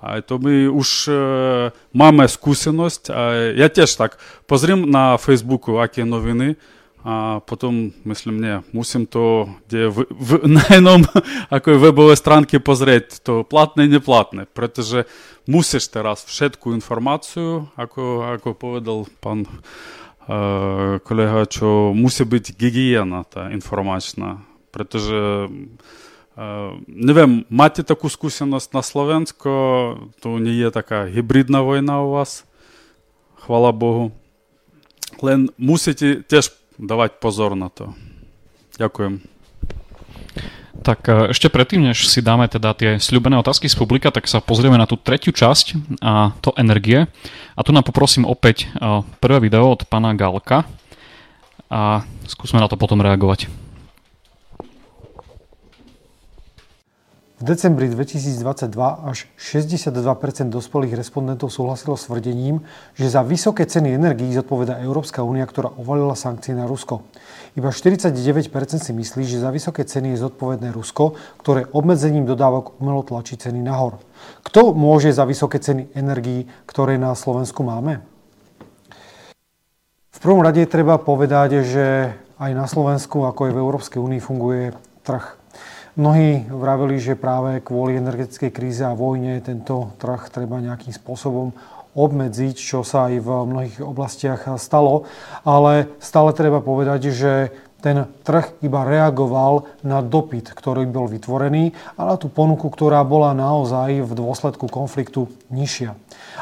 А то ми уж э, маме скусеність. Я теж так позрим на Фейсбуку, акі новини а потом мыслим, не, мусим то, где в, в, [laughs] на ином какой вебовой странке позреть, то платне, не платне. Проте же мусиш teraz všetku інформацію, ако, ако поведал пан э, е, колега, що мусить бути гігієна та інформаційна. Проте же э, Не вем, маєте таку скусеність на Словенсько, то не є така гібридна війна у вас, хвала Богу. Але мусите теж dávať pozor na to. Ďakujem. Tak ešte predtým, než si dáme teda tie sľubené otázky z publika, tak sa pozrieme na tú tretiu časť a to energie. A tu nám poprosím opäť prvé video od pana Galka a skúsme na to potom reagovať. V decembri 2022 až 62% dospelých respondentov súhlasilo s tvrdením, že za vysoké ceny energií zodpoveda Európska únia, ktorá uvalila sankcie na Rusko. Iba 49% si myslí, že za vysoké ceny je zodpovedné Rusko, ktoré obmedzením dodávok umelo tlačí ceny nahor. Kto môže za vysoké ceny energií, ktoré na Slovensku máme? V prvom rade treba povedať, že aj na Slovensku, ako aj v Európskej únii, funguje trh Mnohí vravili, že práve kvôli energetickej kríze a vojne tento trh treba nejakým spôsobom obmedziť, čo sa aj v mnohých oblastiach stalo. Ale stále treba povedať, že ten trh iba reagoval na dopyt, ktorý bol vytvorený a na tú ponuku, ktorá bola naozaj v dôsledku konfliktu nižšia.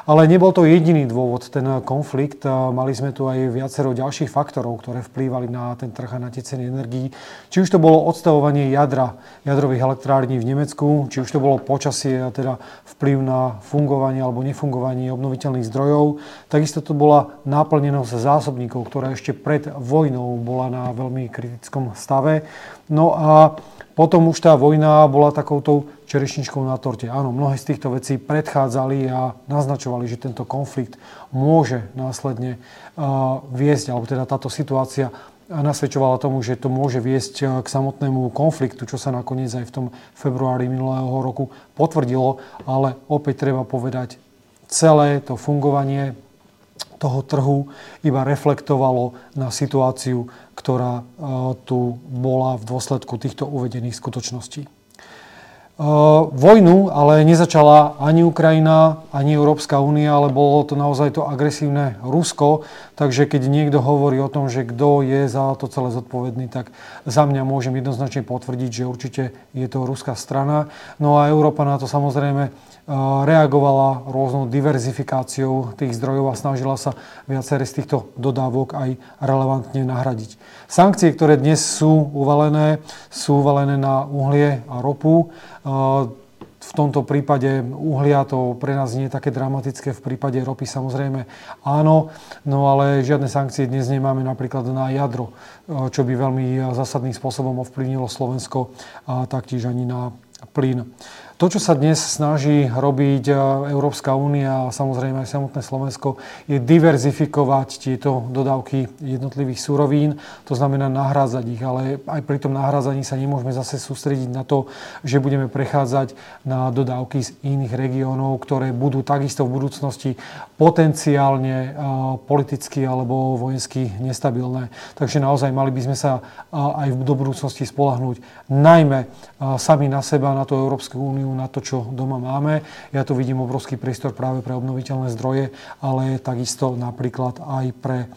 Ale nebol to jediný dôvod, ten konflikt. Mali sme tu aj viacero ďalších faktorov, ktoré vplývali na ten trh a na tie ceny energií. Či už to bolo odstavovanie jadra, jadrových elektrární v Nemecku, či už to bolo počasie a teda vplyv na fungovanie alebo nefungovanie obnoviteľných zdrojov. Takisto to bola náplnenosť zásobníkov, ktorá ešte pred vojnou bola na veľmi kritickom stave. No a potom už tá vojna bola takouto čerešničkou na torte. Áno, mnohé z týchto vecí predchádzali a naznačovali, že tento konflikt môže následne uh, viesť, alebo teda táto situácia nasvedčovala tomu, že to môže viesť k samotnému konfliktu, čo sa nakoniec aj v tom februári minulého roku potvrdilo, ale opäť treba povedať, celé to fungovanie toho trhu iba reflektovalo na situáciu, ktorá e, tu bola v dôsledku týchto uvedených skutočností. E, vojnu ale nezačala ani Ukrajina, ani Európska únia, ale bolo to naozaj to agresívne Rusko. Takže keď niekto hovorí o tom, že kto je za to celé zodpovedný, tak za mňa môžem jednoznačne potvrdiť, že určite je to ruská strana. No a Európa na to samozrejme reagovala rôznou diverzifikáciou tých zdrojov a snažila sa viaceré z týchto dodávok aj relevantne nahradiť. Sankcie, ktoré dnes sú uvalené, sú uvalené na uhlie a ropu. V tomto prípade uhlia to pre nás nie je také dramatické, v prípade ropy samozrejme áno, no ale žiadne sankcie dnes nemáme napríklad na jadro, čo by veľmi zásadným spôsobom ovplyvnilo Slovensko a taktiež ani na plyn. To, čo sa dnes snaží robiť Európska únia a samozrejme aj samotné Slovensko, je diverzifikovať tieto dodávky jednotlivých surovín, to znamená nahrádzať ich, ale aj pri tom nahrádzaní sa nemôžeme zase sústrediť na to, že budeme prechádzať na dodávky z iných regiónov, ktoré budú takisto v budúcnosti potenciálne politicky alebo vojensky nestabilné. Takže naozaj mali by sme sa aj do budúcnosti spolahnúť najmä sami na seba, na tú Európsku úniu, na to, čo doma máme. Ja tu vidím obrovský priestor práve pre obnoviteľné zdroje, ale takisto napríklad aj pre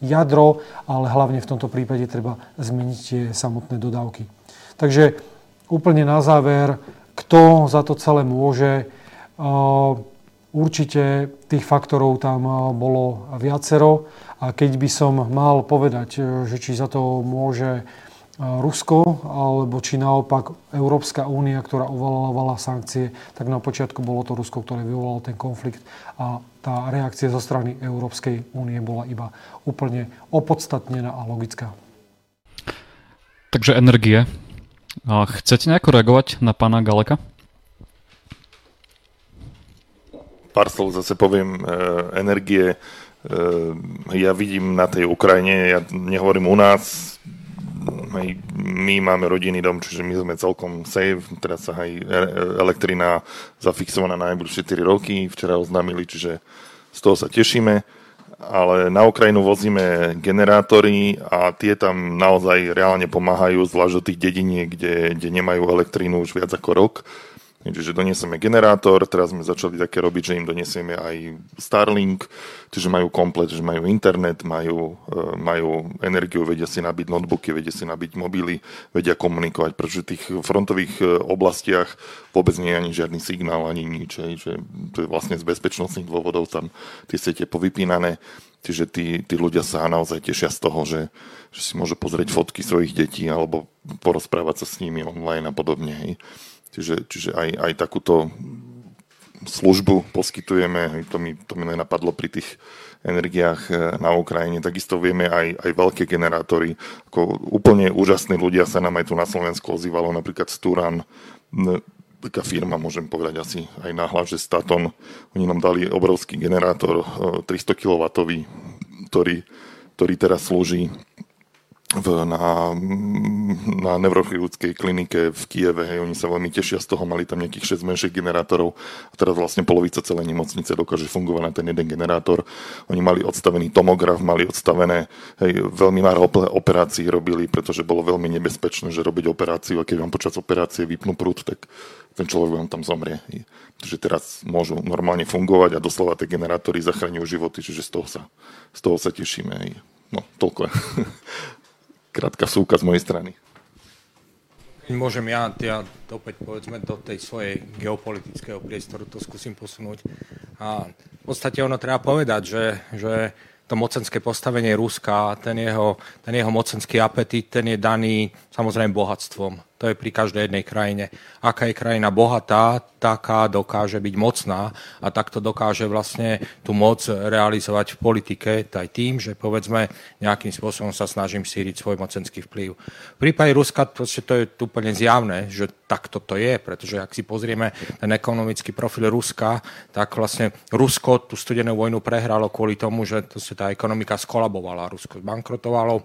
jadro, ale hlavne v tomto prípade treba zmeniť tie samotné dodávky. Takže úplne na záver, kto za to celé môže, určite tých faktorov tam bolo viacero a keď by som mal povedať, že či za to môže Rusko, alebo či naopak Európska únia, ktorá uvalovala sankcie, tak na počiatku bolo to Rusko, ktoré vyvolalo ten konflikt a tá reakcia zo strany Európskej únie bola iba úplne opodstatnená a logická. Takže energie. A chcete nejako reagovať na pána Galeka? Pár slov zase poviem. E, energie e, ja vidím na tej Ukrajine, ja nehovorím u nás, hej, my máme rodinný dom, čiže my sme celkom safe, teraz sa aj elektrina zafixovaná na najbližšie 4 roky, včera oznámili, čiže z toho sa tešíme, ale na Ukrajinu vozíme generátory a tie tam naozaj reálne pomáhajú, zvlášť do tých dediniek, kde, kde nemajú elektrínu už viac ako rok Čiže donesieme generátor, teraz sme začali také robiť, že im donesieme aj Starlink, čiže majú komplet, že majú internet, majú, e, majú energiu, vedia si nabiť notebooky, vedia si nabiť mobily, vedia komunikovať, pretože v tých frontových e, oblastiach vôbec nie je ani žiadny signál, ani nič, že to je vlastne z bezpečnostných dôvodov tam tie siete povypínané. Čiže tí, tí ľudia sa naozaj tešia z toho, že, že si môžu pozrieť fotky svojich detí alebo porozprávať sa s nimi online a podobne. Hej. Čiže, čiže aj, aj takúto službu poskytujeme, to mi, to mi nenapadlo pri tých energiách eh, na Ukrajine. Takisto vieme aj, aj veľké generátory. Ako úplne úžasní ľudia sa nám aj tu na Slovensku ozývalo, napríklad Sturan, taká firma, môžem povedať asi aj náhľad, že Staton, oni nám dali obrovský generátor 300 eh, kW, ktorý, ktorý teraz slúži v, na, na neurochirurgickej klinike v Kieve. Hej, oni sa veľmi tešia z toho, mali tam nejakých 6 menších generátorov a teraz vlastne polovica celej nemocnice dokáže fungovať na ten jeden generátor. Oni mali odstavený tomograf, mali odstavené, hej, veľmi málo operácií robili, pretože bolo veľmi nebezpečné, že robiť operáciu a keď vám počas operácie vypnú prúd, tak ten človek vám tam zomrie. Hej. Takže teraz môžu normálne fungovať a doslova tie generátory zachraňujú životy, čiže z toho sa, z toho sa tešíme. Hej. No, toľko. [laughs] krátka súka z mojej strany. Môžem ja, ja opäť povedzme do tej svojej geopolitického priestoru to skúsim posunúť. A v podstate ono treba povedať, že, že to mocenské postavenie Ruska, ten jeho, ten jeho mocenský apetit, ten je daný samozrejme bohatstvom. To je pri každej jednej krajine. Aká je krajina bohatá, taká dokáže byť mocná a takto dokáže vlastne tú moc realizovať v politike aj tým, že povedzme nejakým spôsobom sa snažím síriť svoj mocenský vplyv. V prípade Ruska to, to je úplne zjavné, že takto to je, pretože ak si pozrieme ten ekonomický profil Ruska, tak vlastne Rusko tú studenú vojnu prehralo kvôli tomu, že to tá ekonomika skolabovala, Rusko bankrotovalo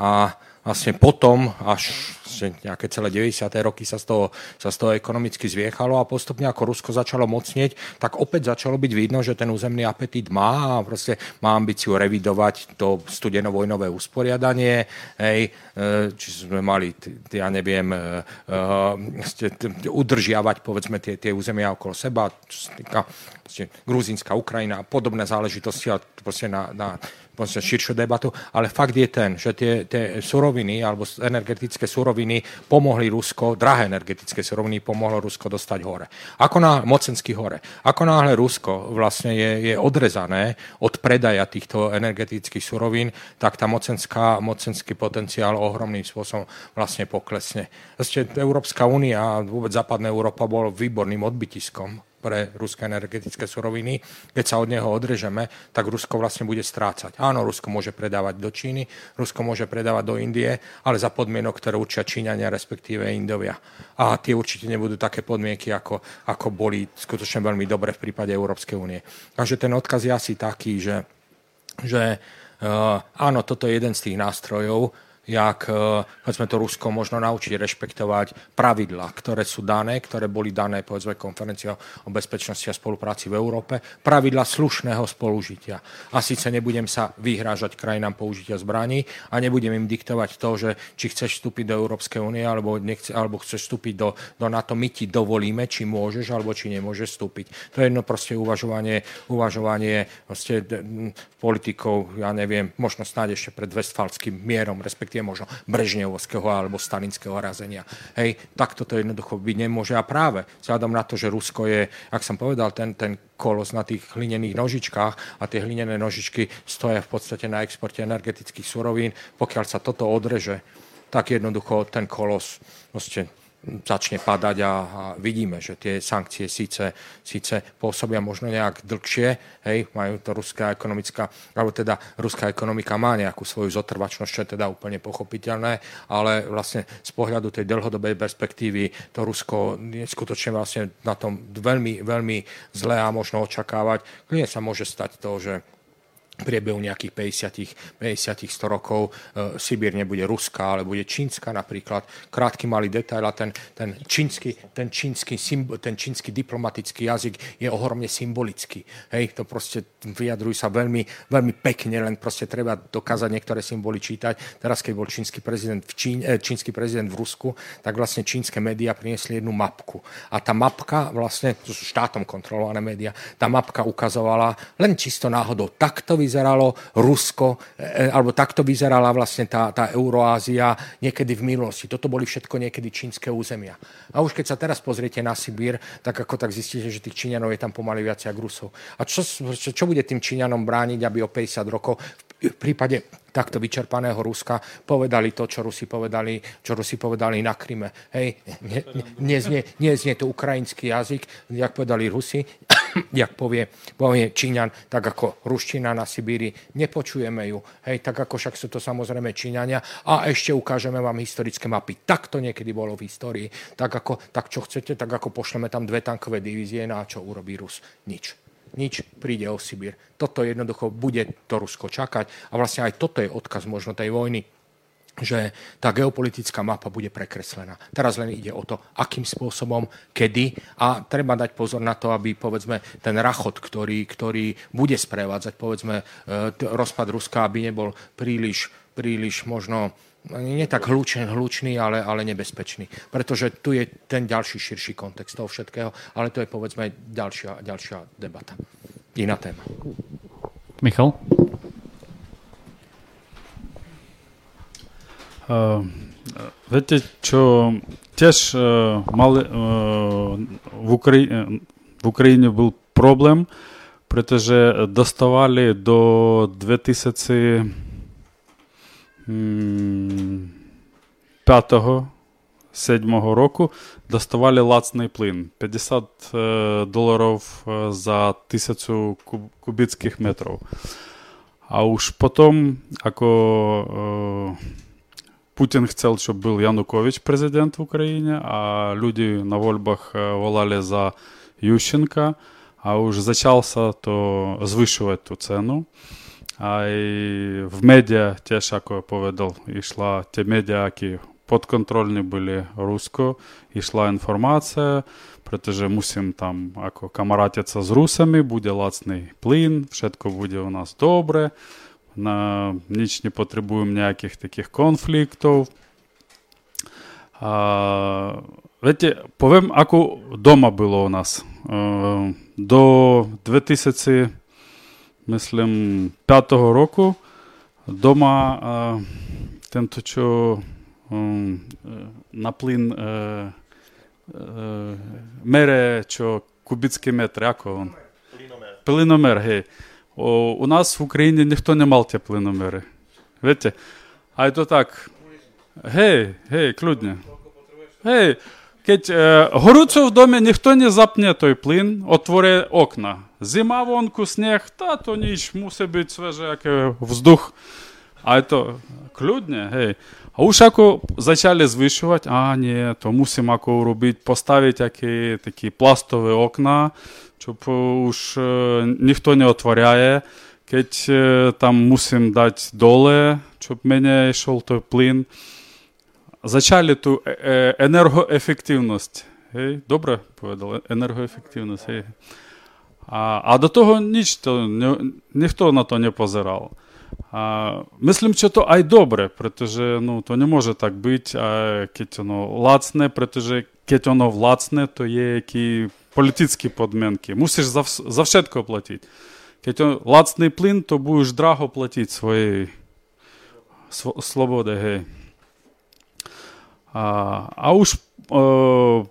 a vlastne potom, až nejaké celé 90. roky sa z, toho, sa z toho ekonomicky zviechalo a postupne ako Rusko začalo mocnieť, tak opäť začalo byť vidno, že ten územný apetit má a proste má ambíciu revidovať to studenovojnové usporiadanie, hej, e, či sme mali, ja neviem, e, e, udržiavať povedzme tie, tie územia okolo seba, čo sa týka Gruzínska, Ukrajina a podobné záležitosti, ale proste na, na širšiu debatu, ale fakt je ten, že tie, tie suroviny alebo energetické suroviny pomohli Rusko, drahé energetické suroviny pomohlo Rusko dostať hore. Ako na mocensky hore. Ako náhle Rusko vlastne je, je odrezané od predaja týchto energetických surovín, tak tá mocenská, mocenský potenciál ohromným spôsobom vlastne poklesne. Vlastne Európska únia a vôbec západná Európa bol výborným odbytiskom pre ruské energetické suroviny. Keď sa od neho odrežeme, tak Rusko vlastne bude strácať. Áno, Rusko môže predávať do Číny, Rusko môže predávať do Indie, ale za podmienok, ktoré určia Číňania, respektíve Indovia. A tie určite nebudú také podmienky, ako, ako boli skutočne veľmi dobre v prípade Európskej únie. Takže ten odkaz je asi taký, že, že uh, áno, toto je jeden z tých nástrojov, jak e, povedzme to Rusko možno naučiť rešpektovať pravidla, ktoré sú dané, ktoré boli dané povedzme konferencia o bezpečnosti a spolupráci v Európe, pravidla slušného spolužitia. A síce nebudem sa vyhrážať krajinám použitia zbraní a nebudem im diktovať to, že či chceš vstúpiť do Európskej únie alebo, nechce, alebo chceš vstúpiť do, do NATO, my ti dovolíme, či môžeš alebo či nemôžeš vstúpiť. To je jedno proste uvažovanie, uvažovanie politikov, ja neviem, možno snáď ešte pred Westfalským mierom, respektíve respektíve možno brežnevovského alebo stalinského razenia. Hej, tak toto jednoducho byť nemôže. A práve vzhľadom na to, že Rusko je, ak som povedal, ten, ten kolos na tých hlinených nožičkách a tie hlinené nožičky stoja v podstate na exporte energetických surovín. Pokiaľ sa toto odreže, tak jednoducho ten kolos proste začne padať a, a vidíme, že tie sankcie síce, síce pôsobia možno nejak dlhšie, hej, majú to ruská ekonomická, alebo teda ruská ekonomika má nejakú svoju zotrvačnosť, čo je teda úplne pochopiteľné, ale vlastne z pohľadu tej dlhodobej perspektívy to Rusko je skutočne vlastne na tom veľmi, veľmi zlé a možno očakávať. Kľudne sa môže stať to, že priebehu nejakých 50, 50 100 rokov e, Sibír nebude ruská, ale bude čínska napríklad. Krátky malý detail a ten, ten, čínsky, ten, čínsky, ten čínsky diplomatický jazyk je ohromne symbolický. Hej, to proste vyjadrujú sa veľmi, veľmi pekne, len proste treba dokázať niektoré symboly čítať. Teraz, keď bol čínsky prezident v, Čín, eh, čínsky prezident v Rusku, tak vlastne čínske médiá priniesli jednu mapku. A tá mapka vlastne, to sú štátom kontrolované médiá, tá mapka ukazovala len čisto náhodou takto vyzeralo Rusko, e, alebo takto vyzerala vlastne tá, tá Euroázia niekedy v minulosti. Toto boli všetko niekedy čínske územia. A už keď sa teraz pozriete na Sibír, tak ako tak zistíte, že tých Číňanov je tam pomaly viac ako Rusov. A čo, čo, čo bude tým Číňanom brániť, aby o 50 rokov v prípade takto vyčerpaného Ruska povedali to, čo Rusi povedali, čo Rusi povedali na Kryme. Hej, nie, nie, nie znie to ukrajinský jazyk, jak povedali Rusi, [coughs] jak povie, povie Číňan, tak ako ruština na Sibíri, nepočujeme ju. Hej, tak ako však sú to samozrejme Číňania a ešte ukážeme vám historické mapy. Tak to niekedy bolo v histórii. Tak, ako, tak čo chcete, tak ako pošleme tam dve tankové divízie, no a čo urobí Rus? Nič nič, príde o Sibír. Toto jednoducho bude to Rusko čakať a vlastne aj toto je odkaz možno tej vojny, že tá geopolitická mapa bude prekreslená. Teraz len ide o to, akým spôsobom, kedy a treba dať pozor na to, aby povedzme ten rachot, ktorý, ktorý bude sprevádzať povedzme e, rozpad Ruska, aby nebol príliš, príliš možno nie tak hlučný, hlučný ale, ale nebezpečný. Pretože tu je ten ďalší širší kontext toho všetkého, ale to je povedzme ďalšia, ďalšia debata. Iná téma. Michal? Uh, viete, čo tiež uh, mali, uh, v, Ukra- v Ukrajine byl problém, pretože dostávali do 2000 5-го, 7 року доставали лацний плин 50 е, доларів е, за 1000 кубицьких метрів. А уж потім ако е, Путин хотел, щоб був Янукович президент в Украине, а люди на вольбах волали за Ющенка, а уж зачался, то звышивать ту цену a i v médiách tiež, ako povedal, išla tie які akí подконтрольні були Русько, йшла інформація, протеже мусимо там ако, камаратяться з русами, буде лацний плин, Все буде у нас добре, на ніч не потребуємо ніяких таких конфліктів. А, Вете, повім, ако дома було у нас. Е, до 2000 мислим, п'ятого року вдома е, тим, що ем, на плин е, е, мере, що кубіцький метр, як він? Плиномер. Плиномер. У нас в Україні ніхто не мав ті плиномери. Видите? А то так. Гей, гей, клюдня. Гей, Кеть, э, гору в домі ніхто не запне той плин, отвори окна. Зима вонку, сніг, та то ніч, мусить бути свеже, як вздух. А то клюдне, гей. А уж ако почали звищувати, а ні, то мусимо ако робити, поставити які такі пластові окна, щоб уж е, ніхто не отворяє, е, там мусимо дати доле, щоб мене йшов той плин. Зачали ту е, енергоефективність. Гей, добре povedали, енергоефективність. Гей. А а до того ніч то ні, ніхто на то не позирав. А, Мислим, що то ай добре, притеже, ну, то не може так бути, а воно лацне, притеже, воно влацне, то є які політичні подмінки. Мусиш за, за вшетко платити. Кеть лацний плин, то будеш драго платити своєї свободи гей. А а уж е,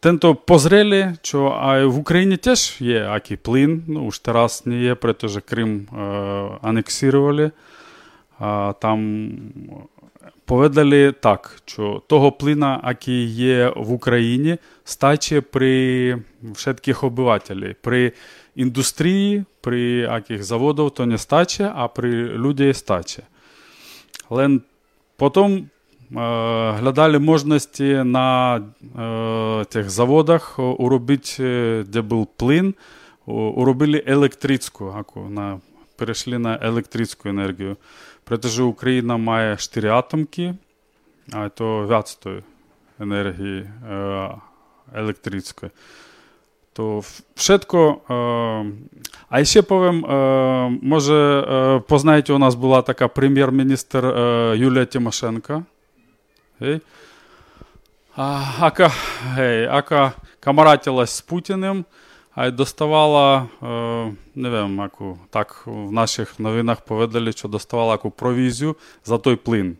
тенто позрели, що а в Україні теж є акі плин, ну уж зараз не є, прето що Крим е, анексували. А, там Поведали так, що того плина, який є в Україні, стаче при всіх обивателі. При індустрії, при яких заводах то не стаче, а при людей стаче. Але потім глядали можливості на тих заводах уробити, де був плин, уробили електричку, на, перейшли на електричну енергію. Pretože Україна має 4 атомки, а то в'яцтої енергії електричної. То všetko, а ще повім, може, познаєте, у нас була така прем'єр-міністр Юлія Тимошенко. Гей. Ака, гей, ака камаратилась з Путіним, а й доставала, не wiem, яку, так в наших новинах поведали, що доставала яку провізію за той плин.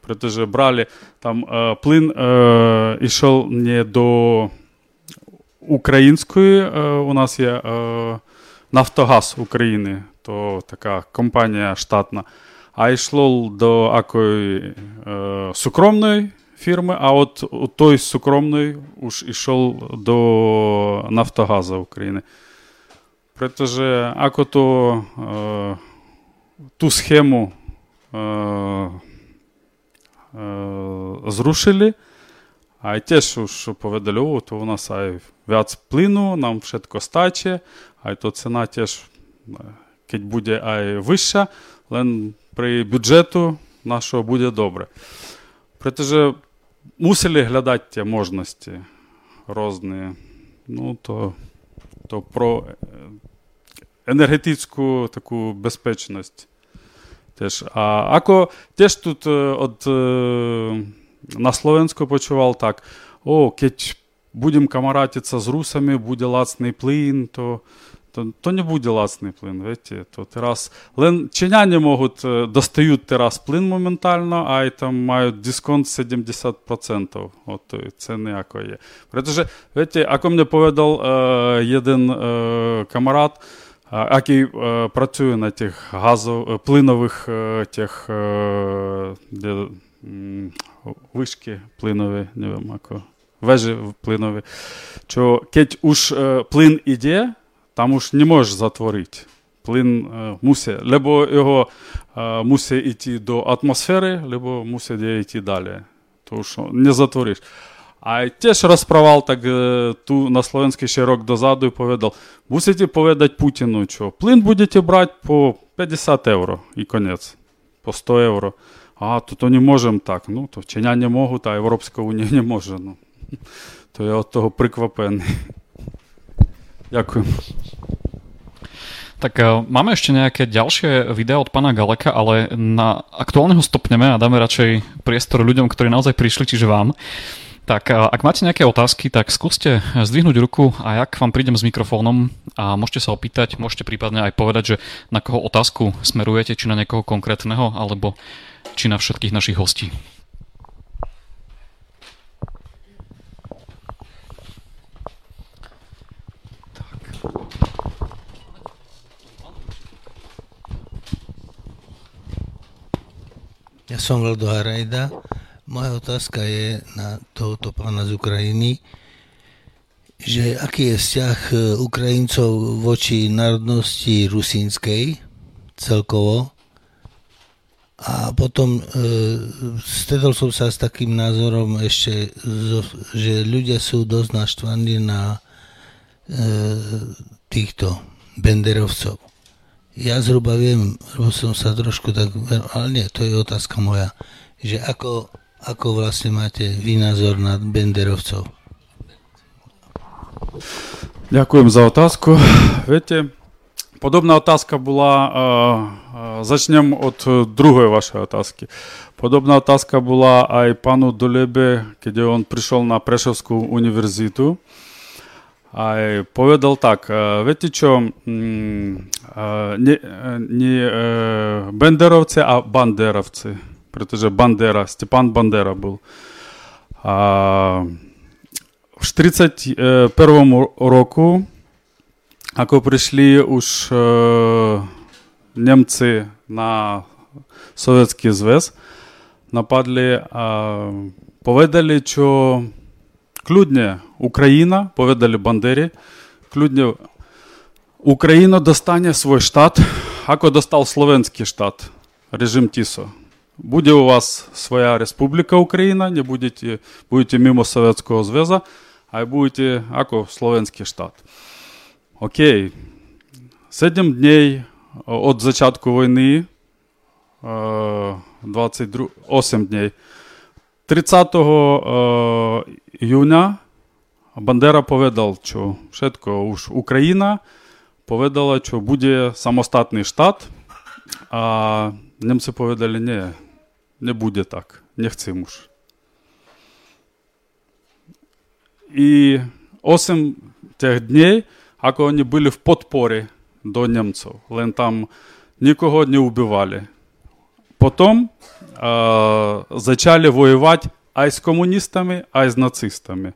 Protože брали, там плин йшов не до української, у нас є Нафтогаз України, то така компанія штатна, а йшло до акої е, сукромної фірми, а от у той з сукромної уж йшов до Нафтогаза України. Притоже, ако то е, ту схему е, е, зрушили, а й те, що, що поведальово, то у нас ай в'яць плину, нам все стаче, а й то ціна теж, е, кеть буде ай вища, але при бюджету нашого буде добре. Притэ же мусили глядати те можности розные. Ну, то, то про е, енергетичну таку безпечність. Теж. А Ако теж тут е, от, е, на Словенську почував так: о, кеть будемо камаратитися з русами, буде лацний плин, то то, то не буде ласний плин. Видите? То терас... Лен... Чиняне можуть достають терас плин моментально, а й там мають дисконт 70%. От це ніяко є. Protože, видите, ако мені повідав е, один е, камарад, який е, працює на тих газов, плинових е, тих, е, де, вишки плинові, не wiem, вежі плинові, що keď už е, плин іде, там уж не можеш затворити. Плин е, мусить, либо його е, мусить йти до атмосфери, либо мусить йти далі. Тому що не затвориш. А теж розправав так е, ту на словенський ще рок дозаду і повідав, мусите повідати Путіну, що плин будете брати по 50 євро і конець, по 100 євро. А, то, то не можемо так. Ну, то вчення не можуть, а Європейська Унія не може. Ну. [laughs] То я от того приквапений. Ďakujem. Tak máme ešte nejaké ďalšie videá od pána Galeka, ale na aktuálneho stopneme a dáme radšej priestor ľuďom, ktorí naozaj prišli, čiže vám. Tak ak máte nejaké otázky, tak skúste zdvihnúť ruku a jak vám prídem s mikrofónom a môžete sa opýtať, môžete prípadne aj povedať, že na koho otázku smerujete, či na niekoho konkrétneho, alebo či na všetkých našich hostí. Ja som Vlado Harajda. Moja otázka je na tohoto pána z Ukrajiny, že aký je vzťah e, Ukrajincov voči národnosti rusínskej celkovo. A potom e, stredol som sa s takým názorom ešte, že ľudia sú dosť naštvaní na e, týchto benderovcov. Ja zhruba viem, lebo som sa trošku tak, ale nie, to je otázka moja, že ako, ako vlastne máte vy názor na benderovcov? Ďakujem za otázku. Viete, podobná otázka bola, uh, začnem od druhej vašej otázky. Podobná otázka bola aj pánu Dolebe, keď on prišiel na Prešovskú univerzitu. Povedal tak, viete čo, nie, nie Benderovci, a Banderovci, pretože Bandera, Stepan Bandera bol. A v 41. roku, ako prišli už Немці на Совєтський Зв'яз, нападли, поведали, що Клюдня Україна, поведали Бандері, Клюдня Україна достане свой штат, ако достал Словенский штат, режим ТИСО. Буде у вас своя республика Украина, не будете, будете мимо Советского Зв'яза, а будете ако Словенский штат. Окей. Седем дней от початку війни, 22, 8 днів. 30 июня Бандера поведал, що všetko уж Україна поведала, що буде самостатний штат, а немці поведали, ні, не буде так, не chcем уж. І 8 тих днів, ако вони були в подпорі до немців, len там нікого не вбивали. Потім э, зачали воювати а з комуністами, а з нацистами.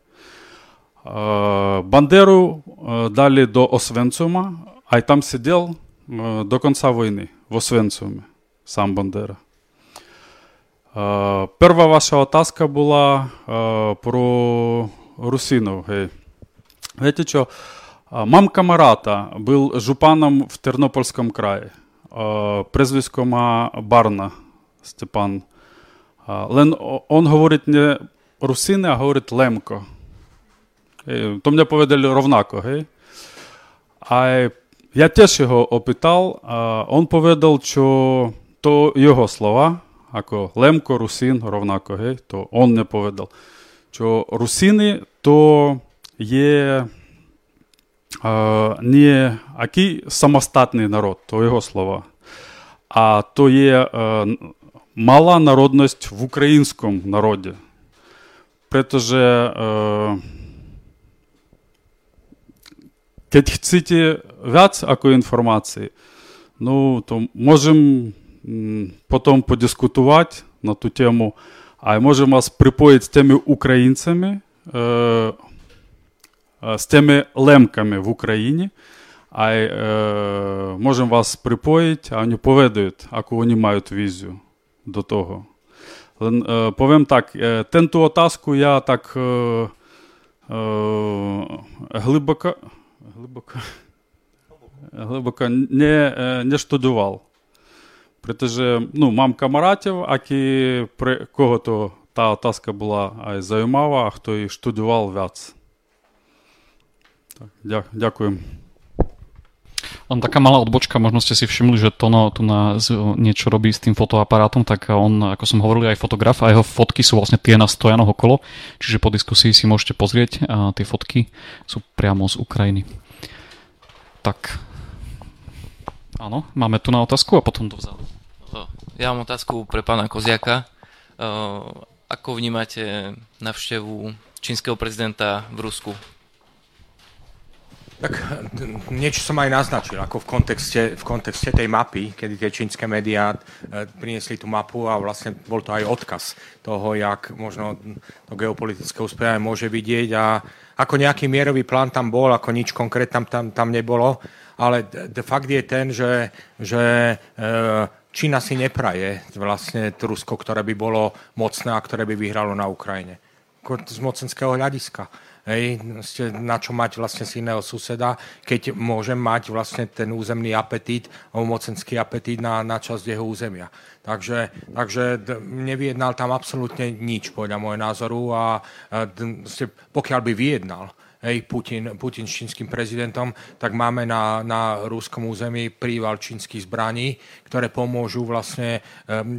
Э, Бандеру э, дали до Освенцума, а й там сидів э, до кінця війни в Освенцумі, сам Бандера. Э, перша ваша отазка була э, про русинов. Гей. Знаєте що? Мам Камарата був жупаном в Тернопільському краї. Прізвисько ма Барна Степан. Лен, он говорить не русини, а говорить Лемко. То мене поведали ровнако, гей? А я теж його опитав, он поведав, що то його слова, ако Лемко, русин, ровнако, гей, то он не поведав. Що русини то є не який самостатний народ, то його слова, а то є мала народность в українському народі. pretože keď chcete viac ako informácií, ну, то можем потом подискутовать на ту тему, а можемо вас припоить з тими українцями е, е, э, с теми лемками в Україні. а э, можем вас припоить, а они поведають, ако вони мають візію до того. Е, повім так, е, тенту отазку я так е, е, глибоко, глибоко, глибоко не, не штудував. Притоже, ну, мам камаратів, аки при кого то та отазка була ай займава, а хто і штудував вяц. Tak, ďakujem. Len taká malá odbočka, možno ste si všimli, že Tono tu na niečo robí s tým fotoaparátom, tak on, ako som hovoril, aj fotograf a jeho fotky sú vlastne tie na stojanoch okolo, čiže po diskusii si môžete pozrieť a tie fotky sú priamo z Ukrajiny. Tak, áno, máme tu na otázku a potom dozadu. Ja mám otázku pre pána Koziaka. Ako vnímate navštevu čínskeho prezidenta v Rusku? Tak niečo som aj naznačil, ako v kontexte, v kontexte tej mapy, kedy tie čínske médiá e, priniesli tú mapu a vlastne bol to aj odkaz toho, jak možno to geopolitické uspenie môže vidieť a ako nejaký mierový plán tam bol, ako nič konkrétne tam, tam, tam nebolo, ale de fakt je ten, že, že e, Čína si nepraje vlastne Rusko, ktoré by bolo mocné a ktoré by vyhralo na Ukrajine. Z mocenského hľadiska. Hej, na čo mať vlastne z iného suseda, keď môžem mať vlastne ten územný apetít, mocenský apetít na, na časť jeho územia. Takže, takže nevyjednal tam absolútne nič, podľa môjho názoru a, a pokiaľ by vyjednal, hej, Putin, Putin s čínskym prezidentom, tak máme na, na rúskom území príval čínskych zbraní, ktoré pomôžu vlastne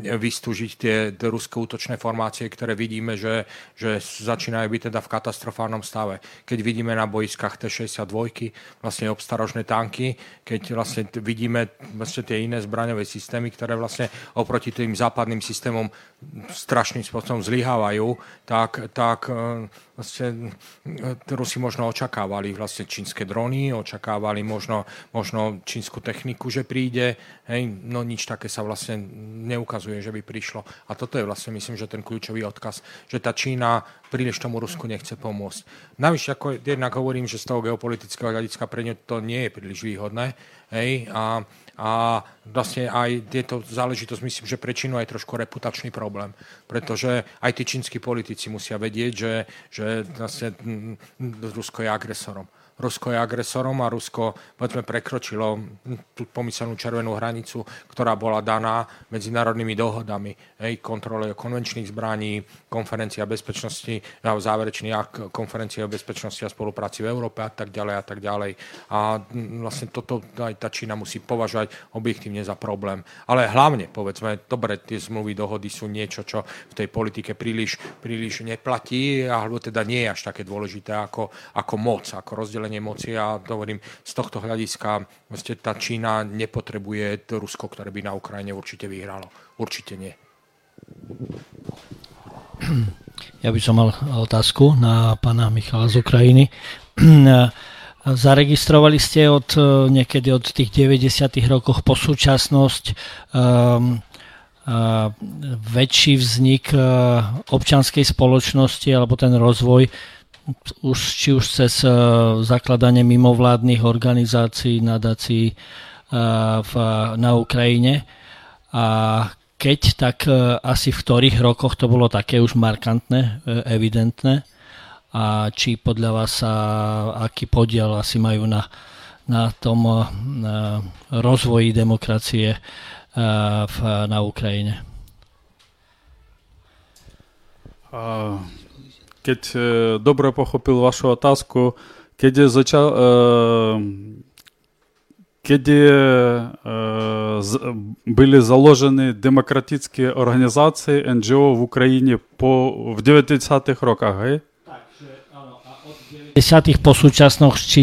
vystúžiť tie ruské útočné formácie, ktoré vidíme, že, že začínajú byť teda v katastrofálnom stave. Keď vidíme na boiskách T-62 vlastne obstarožné tanky, keď vlastne vidíme vlastne tie iné zbraňové systémy, ktoré vlastne oproti tým západným systémom strašným spôsobom zlyhávajú, tak, tak vlastne Rusi možno očakávali vlastne čínske drony, očakávali možno, možno čínsku techniku, že príde, hej, no nič také sa vlastne neukazuje, že by prišlo. A toto je vlastne, myslím, že ten kľúčový odkaz, že tá Čína príliš tomu Rusku nechce pomôcť. Navyše, ako jednak hovorím, že z toho geopolitického hľadiska pre ňu to nie je príliš výhodné, hej, a a vlastne aj tieto záležitosť myslím, že pre Čínu je trošku reputačný problém, pretože aj tí čínsky politici musia vedieť, že, že vlastne Rusko je agresorom. Rusko je agresorom a Rusko povedzme prekročilo tú pomyselnú červenú hranicu, ktorá bola daná medzinárodnými dohodami, hej, kontrole konvenčných zbraní, konferencia bezpečnosti, záverečný akt konferencie o bezpečnosti a spolupráci v Európe a tak ďalej a tak ďalej. A vlastne toto aj tá Čína musí považovať objektívne za problém. Ale hlavne, povedzme, dobre, tie zmluvy, dohody sú niečo, čo v tej politike príliš, príliš neplatí, alebo teda nie je až také dôležité ako, ako moc, ako rozdelenie moci a hovorím, z tohto hľadiska vlastne tá Čína nepotrebuje to Rusko, ktoré by na Ukrajine určite vyhralo. Určite nie. Ja by som mal otázku na pána Michala z Ukrajiny. [clears throat] Zaregistrovali ste od niekedy od tých 90. rokoch po súčasnosť um, väčší vznik uh, občanskej spoločnosti alebo ten rozvoj už, či už cez uh, zakladanie mimovládnych organizácií, nadácií v, na Ukrajine. A keď, tak uh, asi v ktorých rokoch to bolo také už markantné, evidentné? A či podľa vás sa, aký podiel asi majú na, na tom na rozvoji demokracie na Ukrajine? Uh keď e, dobre pochopil vašu otázku, keď, začal, e, keď были заложені демократичні організації НГО в Україні по, в 90-х роках, гей? v 10. po súčasnosť, či,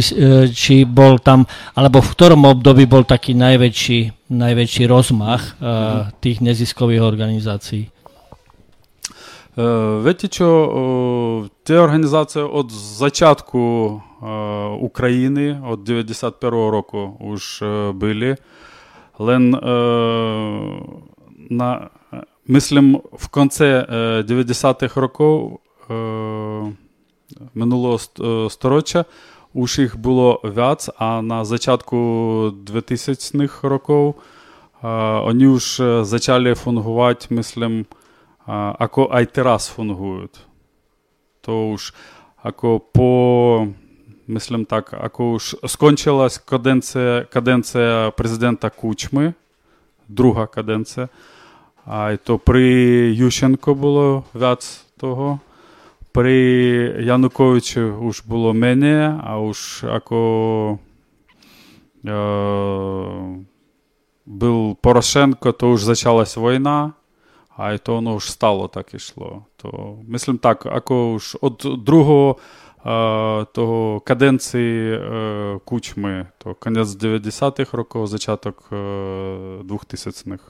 či bol tam, alebo v ktorom období bol taký najväčší, najväčší rozmach uh, tých neziskových organizácií? Wiecie що ті організації від початку України, від 91 року уж були, але на, мислим, в кінці 90-х років минулого сторіччя уж їх було вяц, а на початку 2000-х років вони вже почали фунгувати, мислим, ako aj teraz fungujú. To už ako po, myslím tak, ako už skončilась kadenция, kadenция президента Кучми, друга каденція, а то при Ющенко було вяц того, при Януковичі уж було мене, а уж ако е, був Порошенко, то уж почалась війна, а й то воно ж стало так ішло. То мислим так, ако ж от другого е, того каденції е, кучми, то кінець 90-х років, зачаток е, 2000-х.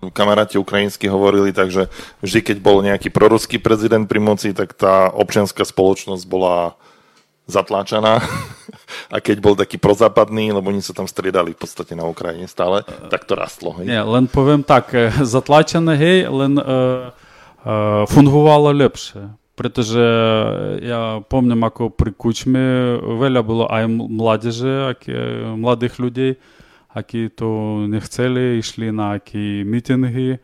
kamaráti ukrajinsky hovorili, takže vždy, keď bol nejaký proruský prezident pri moci, tak tá občianská spoločnosť bola zatláčaná. [laughs] A keď bol taký prozápadný, lebo oni sa tam striedali v podstate na Ukrajine stále, tak to rastlo. Hej? Nie, len poviem tak, zatlačené, hej, len uh, uh, fungovalo lepšie. Pretože ja pomním, ako pri Kučme veľa bolo aj mládeže, mladých ľudí, які то не хотіли, йшли на які мітинги,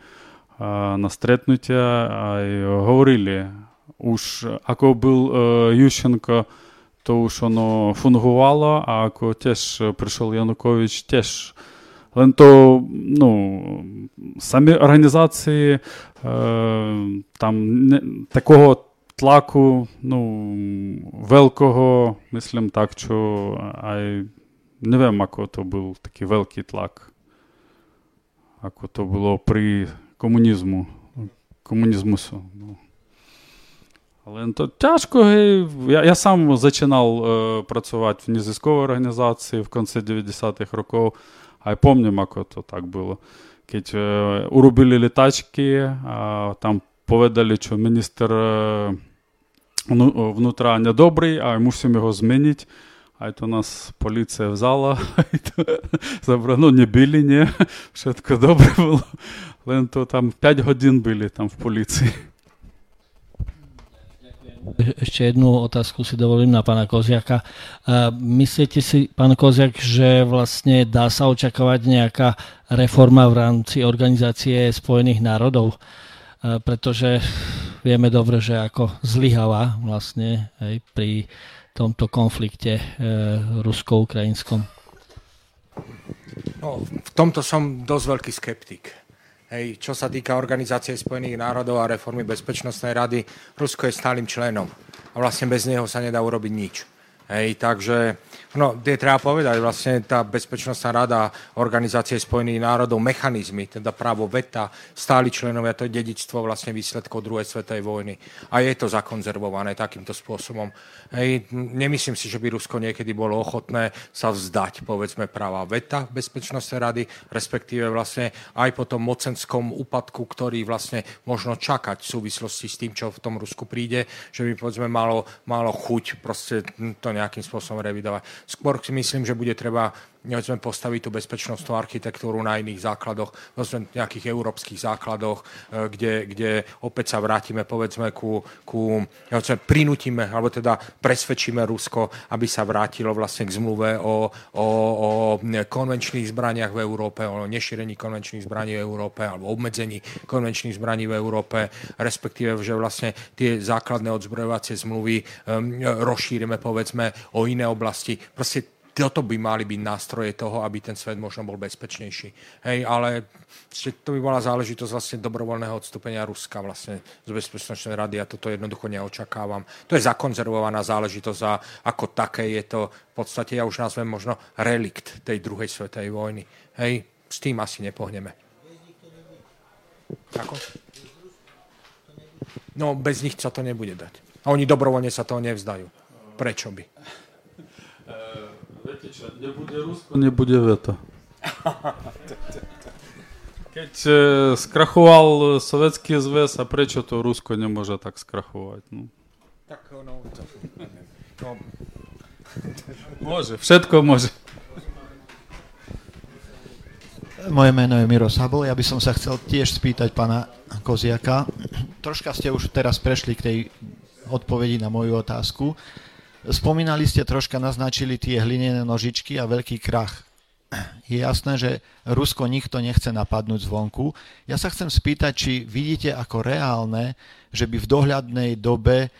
на стретнуття, і говорили, уж ако був Ющенко, то уж воно фунгувало, а ако теж прийшов Янукович, теж але то ну, самі організації е, там не, такого тлаку, ну, великого, мислим так, що ай, не вем, ако то був такий великий тлак. Ако то було при комунізму. комунізму. Ну. Але то тяжко. Я я сам починав е, працювати в незв'язковій організації в кінці 90-х років. А я пам'ятаю, як то так було. Keď e, urobili letačky a tam povedali, що міністр e, внутра недобрий, а мусимо його змінити. А то нас поліція взяла, [laughs] забрали, ну не били, ні, [laughs] все добре було. Але то там 5 годин були там в поліції. Ešte jednu otázku si dovolím na pána Koziaka. Myslíte si, pán Koziak, že vlastne dá sa očakávať nejaká reforma v rámci organizácie Spojených národov? Pretože vieme dobre, že ako zlyháva vlastne aj pri tomto konflikte e, rusko-ukrajinskom. No, v tomto som dosť veľký skeptik. Hej, čo sa týka Organizácie spojených národov a reformy Bezpečnostnej rady, Rusko je stálym členom a vlastne bez neho sa nedá urobiť nič. Hej, takže no, je treba povedať, vlastne tá Bezpečnostná rada Organizácie spojených národov, mechanizmy, teda právo veta, stáli členovia, to je dedičstvo vlastne výsledkov druhej svetovej vojny. A je to zakonzervované takýmto spôsobom. Hej, nemyslím si, že by Rusko niekedy bolo ochotné sa vzdať, povedzme, práva veta Bezpečnostnej rady, respektíve vlastne aj po tom mocenskom úpadku, ktorý vlastne možno čakať v súvislosti s tým, čo v tom Rusku príde, že by povedzme malo, malo chuť proste to nejakým spôsobom revidovať. Skôr si myslím, že bude treba nevedzme, postaviť tú bezpečnostnú architektúru na iných základoch, povedzme, nejakých európskych základoch, e, kde, kde opäť sa vrátime, povedzme, ku, ku nevedzme, prinútime, alebo teda presvedčíme Rusko, aby sa vrátilo vlastne k zmluve o, o, o konvenčných zbraniach v Európe, o nešírení konvenčných zbraní v Európe, alebo obmedzení konvenčných zbraní v Európe, respektíve, že vlastne tie základné odzbrojovacie zmluvy um, rozšírime, povedzme, o iné oblasti. Proste toto by mali byť nástroje toho, aby ten svet možno bol bezpečnejší. Hej, ale to by bola záležitosť vlastne dobrovoľného odstúpenia Ruska vlastne z Bezpečnostnej rady a toto jednoducho neočakávam. To je zakonzervovaná záležitosť a ako také je to v podstate, ja už nazvem možno relikt tej druhej svetovej vojny. Hej, s tým asi nepohneme. Ako? No, bez nich sa to nebude dať. A oni dobrovoľne sa toho nevzdajú. Prečo by? Viete čo, nebude Rusko, nebude veto. [laughs] Keď e, skrachoval Sovětský zväz, a prečo to Rusko nemôže tak skrachovať? No. Tak no, to, no. Môže, všetko môže. Moje meno je Miro Sabol. Ja by som sa chcel tiež spýtať pána Koziaka. Troška ste už teraz prešli k tej odpovedi na moju otázku. Spomínali ste troška, naznačili tie hlinené nožičky a veľký krach. Je jasné, že Rusko nikto nechce napadnúť zvonku. Ja sa chcem spýtať, či vidíte ako reálne, že by v dohľadnej dobe,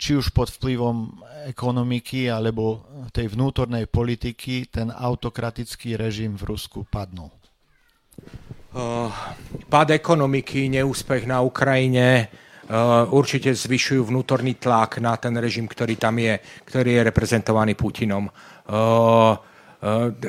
či už pod vplyvom ekonomiky alebo tej vnútornej politiky, ten autokratický režim v Rusku padnul. Uh, pád ekonomiky, neúspech na Ukrajine, určite zvyšujú vnútorný tlak na ten režim, ktorý tam je, ktorý je reprezentovaný Putinom. Uh,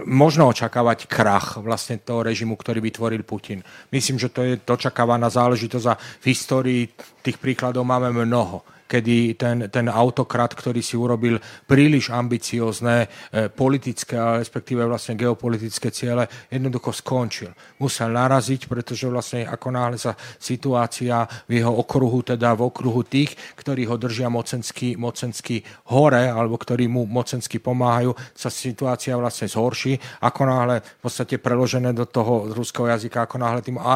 možno očakávať krach vlastne toho režimu, ktorý vytvoril Putin. Myslím, že to je dočakávaná záležitosť a v histórii tých príkladov máme mnoho kedy ten, ten autokrat, ktorý si urobil príliš ambiciozne e, politické a respektíve vlastne geopolitické ciele, jednoducho skončil. Musel naraziť, pretože vlastne ako náhle sa situácia v jeho okruhu, teda v okruhu tých, ktorí ho držia mocensky, mocensky hore, alebo ktorí mu mocensky pomáhajú, sa situácia vlastne zhorší. Ako náhle v podstate preložené do toho ruského jazyka, ako náhle tým a, a,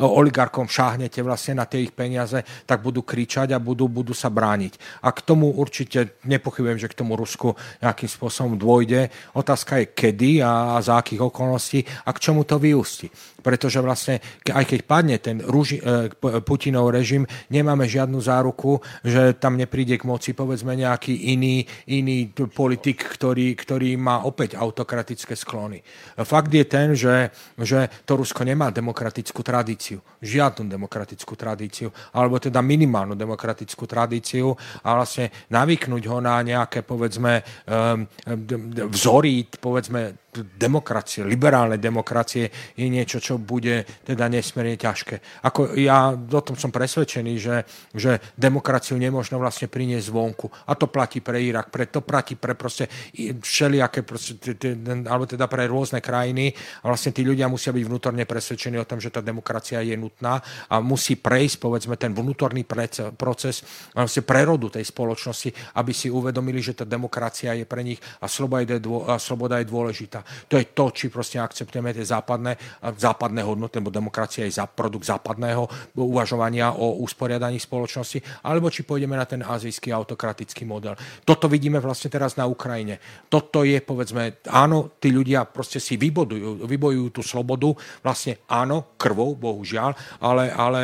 oligarkom šáhnete vlastne na tie ich peniaze, tak budú kričať a budú, budú sa brániť. A k tomu určite nepochybujem, že k tomu Rusku nejakým spôsobom dôjde. Otázka je kedy a za akých okolností a k čomu to vyústi pretože vlastne aj keď padne ten Ruži, e, Putinov režim, nemáme žiadnu záruku, že tam nepríde k moci povedzme nejaký iný, iný politik, ktorý, ktorý má opäť autokratické sklony. Fakt je ten, že, že to Rusko nemá demokratickú tradíciu, žiadnu demokratickú tradíciu, alebo teda minimálnu demokratickú tradíciu a vlastne navyknúť ho na nejaké povedzme vzory, povedzme demokracie, liberálnej demokracie je niečo, čo bude teda nesmierne ťažké. Ako ja o tom som presvedčený, že, že demokraciu nemôžno vlastne priniesť zvonku. A to platí pre Irak, pre, to platí pre proste všelijaké, alebo teda pre rôzne krajiny. A vlastne tí ľudia musia byť vnútorne presvedčení o tom, že tá demokracia je nutná a musí prejsť, povedzme, ten vnútorný proces vlastne prerodu tej spoločnosti, aby si uvedomili, že tá demokracia je pre nich a sloboda je dôležitá. To je to, či proste akceptujeme tie západné, západné hodnoty, lebo demokracia je za produkt západného uvažovania o usporiadaní spoločnosti, alebo či pôjdeme na ten azijský autokratický model. Toto vidíme vlastne teraz na Ukrajine. Toto je, povedzme, áno, tí ľudia proste si vybodujú, vybojujú tú slobodu, vlastne áno, krvou, bohužiaľ, ale, ale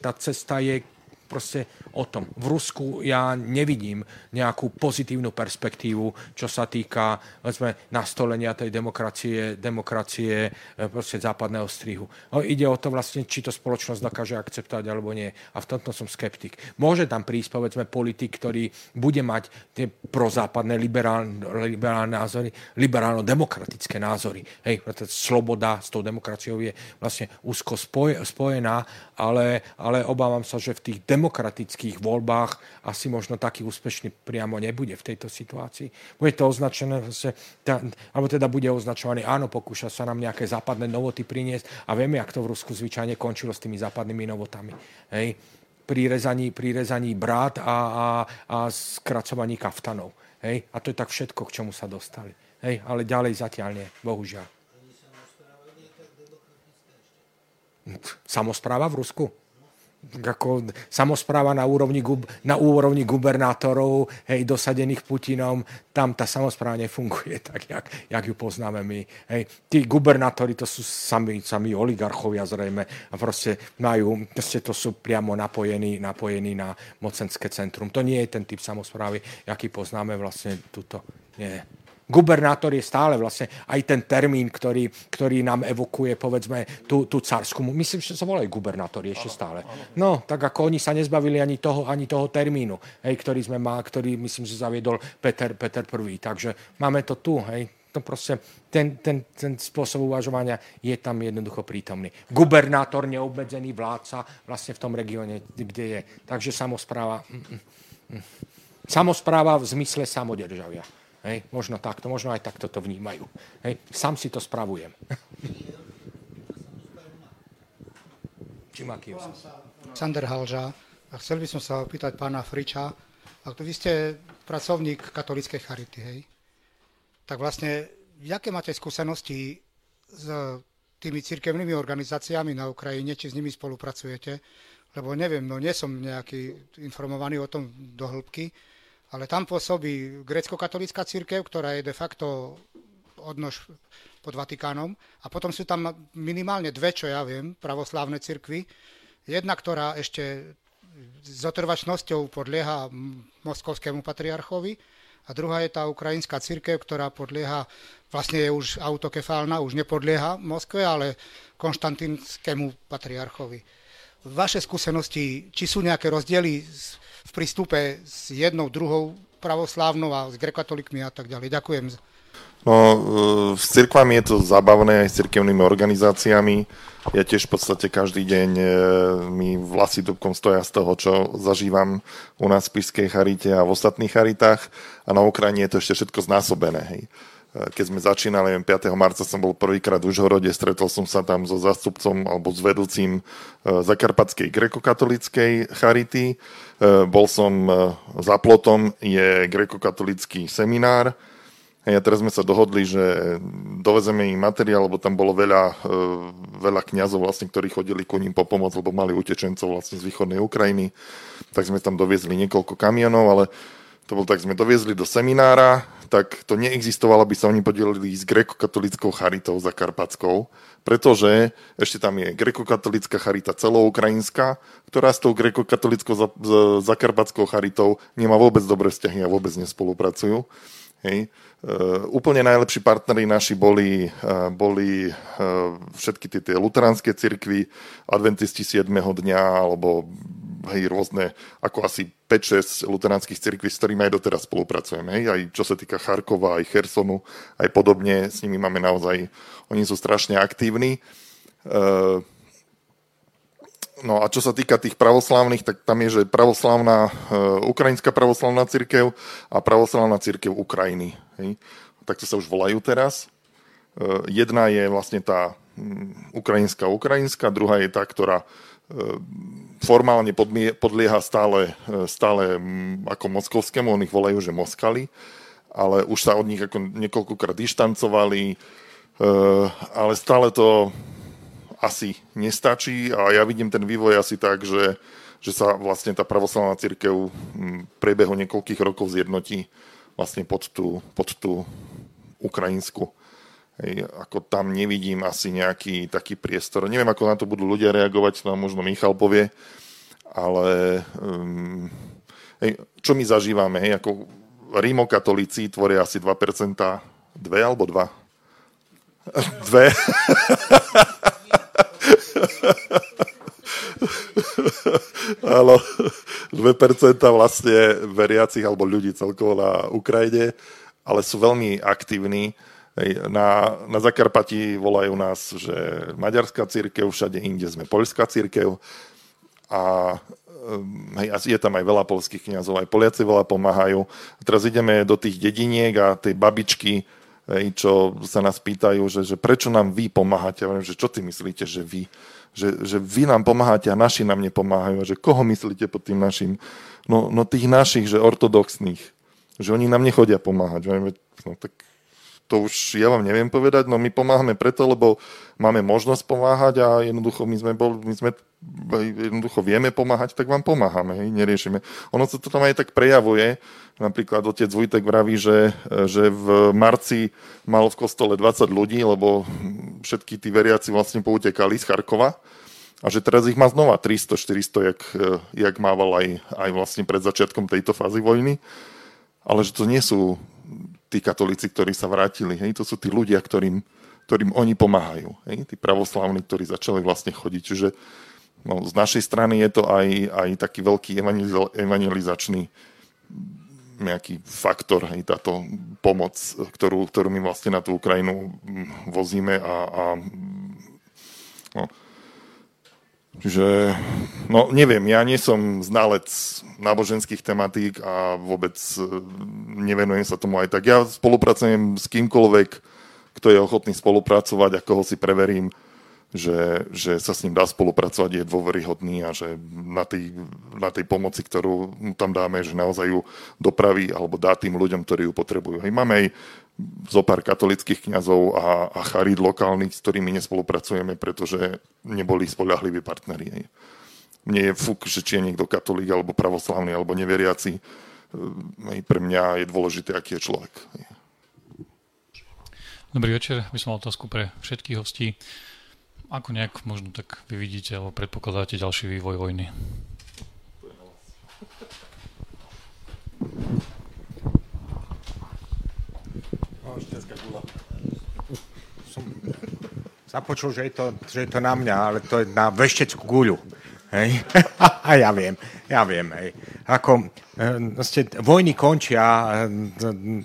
tá cesta je proste o tom. V Rusku ja nevidím nejakú pozitívnu perspektívu, čo sa týka povedzme, nastolenia tej demokracie, demokracie e, proste západného strihu. No, ide o to vlastne, či to spoločnosť dokáže akceptovať alebo nie. A v tomto som skeptik. Môže tam prísť, povedzme, politik, ktorý bude mať tie prozápadné liberálne, liberálne názory, liberálno-demokratické názory. Hej, sloboda s tou demokraciou je vlastne úzko spojená, ale, ale obávam sa, že v tých demokratických voľbách asi možno taký úspešný priamo nebude v tejto situácii. Bude to označené, alebo teda bude označovaný, áno, pokúša sa nám nejaké západné novoty priniesť a vieme, jak to v Rusku zvyčajne končilo s tými západnými novotami. Hej? Pri rezaní, pri rezaní brát a, a, a skracovaní kaftanov. Hej? A to je tak všetko, k čomu sa dostali. Hej? Ale ďalej zatiaľ nie, bohužiaľ. Samospráva v Rusku? Ako samozpráva na úrovni, na úrovni gubernátorov, hej, dosadených Putinom, tam tá samozpráva nefunguje tak, jak, jak ju poznáme my. Hej. Tí gubernátori to sú sami, sami oligarchovia zrejme a proste majú, proste to sú priamo napojení, napojení na mocenské centrum. To nie je ten typ samozprávy, aký poznáme vlastne tuto. Nie gubernátor je stále vlastne aj ten termín, ktorý, ktorý nám evokuje, povedzme, tú, tú carskú. Myslím, že sa volajú gubernátori ešte stále. No, tak ako oni sa nezbavili ani toho, ani toho termínu, hej, ktorý sme má, ktorý myslím, že zaviedol Peter, Peter I. Takže máme to tu, hej, to proste, ten, ten, ten spôsob uvažovania je tam jednoducho prítomný. Gubernátor, neobmedzený vládca vlastne v tom regióne, kde je. Takže samozpráva, mm, mm, mm. samozpráva v zmysle samodržavia. Hej, možno takto, možno aj takto to vnímajú. Hej, sám si to spravujem. Sander Halža. A chcel by som sa opýtať pána Friča, ak vy ste pracovník katolíckej charity, hej? Tak vlastne, aké máte skúsenosti s tými cirkevnými organizáciami na Ukrajine, či s nimi spolupracujete? Lebo neviem, no nie som nejaký informovaný o tom do hĺbky, ale tam pôsobí grecko-katolická církev, ktorá je de facto odnož pod Vatikánom a potom sú tam minimálne dve, čo ja viem, pravoslávne cirkvy. Jedna, ktorá ešte s otrvačnosťou podlieha moskovskému patriarchovi a druhá je tá ukrajinská církev, ktorá podlieha, vlastne je už autokefálna, už nepodlieha Moskve, ale konštantínskému patriarchovi. Vaše skúsenosti, či sú nejaké rozdiely v prístupe s jednou, druhou pravoslávnou a s grekatolikmi a tak ďalej. Ďakujem. No, e, s cirkvami je to zabavné aj s cirkevnými organizáciami. Ja tiež v podstate každý deň e, mi vlasy dubkom stoja z toho, čo zažívam u nás v Pišskej charite a v ostatných charitách. A na Ukrajine je to ešte všetko znásobené. Hej keď sme začínali, 5. marca som bol prvýkrát v Užhorode, stretol som sa tam so zástupcom alebo s vedúcim e, Zakarpatskej grekokatolíckej charity. E, bol som e, za plotom, je grekokatolický seminár. A teraz sme sa dohodli, že dovezeme im materiál, lebo tam bolo veľa veľa kňazov vlastne, ktorí chodili ku ním po pomoc, lebo mali utečencov vlastne z východnej Ukrajiny. Tak sme tam doviezli niekoľko kamionov, ale to bolo tak, sme doviezli do seminára, tak to neexistovalo, aby sa oni podelili s grekokatolickou charitou za Karpatskou, pretože ešte tam je grekokatolická charita celoukrajinská, ktorá s tou grekokatolickou zakarpatskou charitou nemá vôbec dobré vzťahy a vôbec nespolupracujú. Hej. Uh, úplne najlepší partneri naši boli, uh, boli uh, všetky tie, tie luteránske cirkvy, adventisti 7. dňa, alebo hej, rôzne, ako asi 5-6 luteránskych cirkví, s ktorými aj doteraz spolupracujeme. Hej, aj čo sa týka Charkova, aj Chersonu, aj podobne, s nimi máme naozaj, oni sú strašne aktívni. Uh, No a čo sa týka tých pravoslávnych, tak tam je, že pravoslávna, uh, ukrajinská pravoslavná církev a pravoslávna církev Ukrajiny. Hej. Takto sa už volajú teraz. Uh, jedna je vlastne tá ukrajinská ukrajinská, druhá je tá, ktorá formálne podmie, podlieha stále, stále um, ako moskovskému, oni ich volajú, že Moskali, ale už sa od nich ako niekoľkokrát dištancovali, ale stále to asi nestačí a ja vidím ten vývoj asi tak, že, že sa vlastne tá pravoslavná církev v priebehu niekoľkých rokov zjednotí vlastne pod tú, pod tú ukrajinsku. Hej, ako tam nevidím asi nejaký taký priestor. Neviem, ako na to budú ľudia reagovať, no možno Michal povie, ale um, hej, čo my zažívame, hej, ako rímokatolíci tvoria asi 2%, dve alebo dva? [laughs] Dve. [laughs] Áno, 2% vlastne veriacich alebo ľudí celkovo na Ukrajine, ale sú veľmi aktívni. Na, na Zakarpati volajú nás, že maďarská církev, všade inde sme poľská církev a ehm, hej, je tam aj veľa polských kniazov, aj Poliaci veľa pomáhajú. Teraz ideme do tých dediniek a tej babičky, hej, čo sa nás pýtajú, že, že prečo nám vy pomáhate. Ja viem, že čo ty myslíte, že vy? že, že vy nám pomáhate a naši nám nepomáhajú. A že koho myslíte pod tým našim? No, no tých našich, že ortodoxných. Že oni nám nechodia pomáhať. No tak to už ja vám neviem povedať, no my pomáhame preto, lebo máme možnosť pomáhať a jednoducho my sme, bol, my sme jednoducho vieme pomáhať, tak vám pomáhame, hej, neriešime. Ono sa to tam aj tak prejavuje, napríklad otec Vujtek vraví, že, že v marci malo v kostole 20 ľudí, lebo všetky tí veriaci vlastne poutekali z Charkova a že teraz ich má znova 300-400, jak, jak mával aj, aj vlastne pred začiatkom tejto fázy vojny, ale že to nie sú tí katolíci, ktorí sa vrátili. Hej? To sú tí ľudia, ktorým, ktorým oni pomáhajú. Hej? Tí pravoslavní, ktorí začali vlastne chodiť. Čiže no, z našej strany je to aj, aj taký veľký evangelizačný nejaký faktor, hej, táto pomoc, ktorú, ktorú my vlastne na tú Ukrajinu vozíme a, a no, Čiže, no neviem, ja nie som znalec náboženských tematík a vôbec e, nevenujem sa tomu aj tak. Ja spolupracujem s kýmkoľvek, kto je ochotný spolupracovať a koho si preverím, že, že sa s ním dá spolupracovať, je dôveryhodný a že na tej, na tej pomoci, ktorú mu tam dáme, že naozaj ju dopraví alebo dá tým ľuďom, ktorí ju potrebujú. Hej, máme aj zo pár katolických kňazov a, a charít lokálnych, s ktorými nespolupracujeme, pretože neboli spolahliví partneri. Hej. Mne je fuk, že či je niekto katolík, alebo pravoslavný, alebo neveriaci. Hej, pre mňa je dôležité, aký je človek. Hej. Dobrý večer, by som mal otázku pre všetkých hostí. Ako nejak možno tak vy vidíte alebo predpokladáte ďalší vývoj vojny? [laughs] Som započul, že je, to, že je to na mňa, ale to je na vešteckú guľu. Hej? [laughs] A ja viem, ja viem. Hej. Ako, vlastne, vojny končia eh,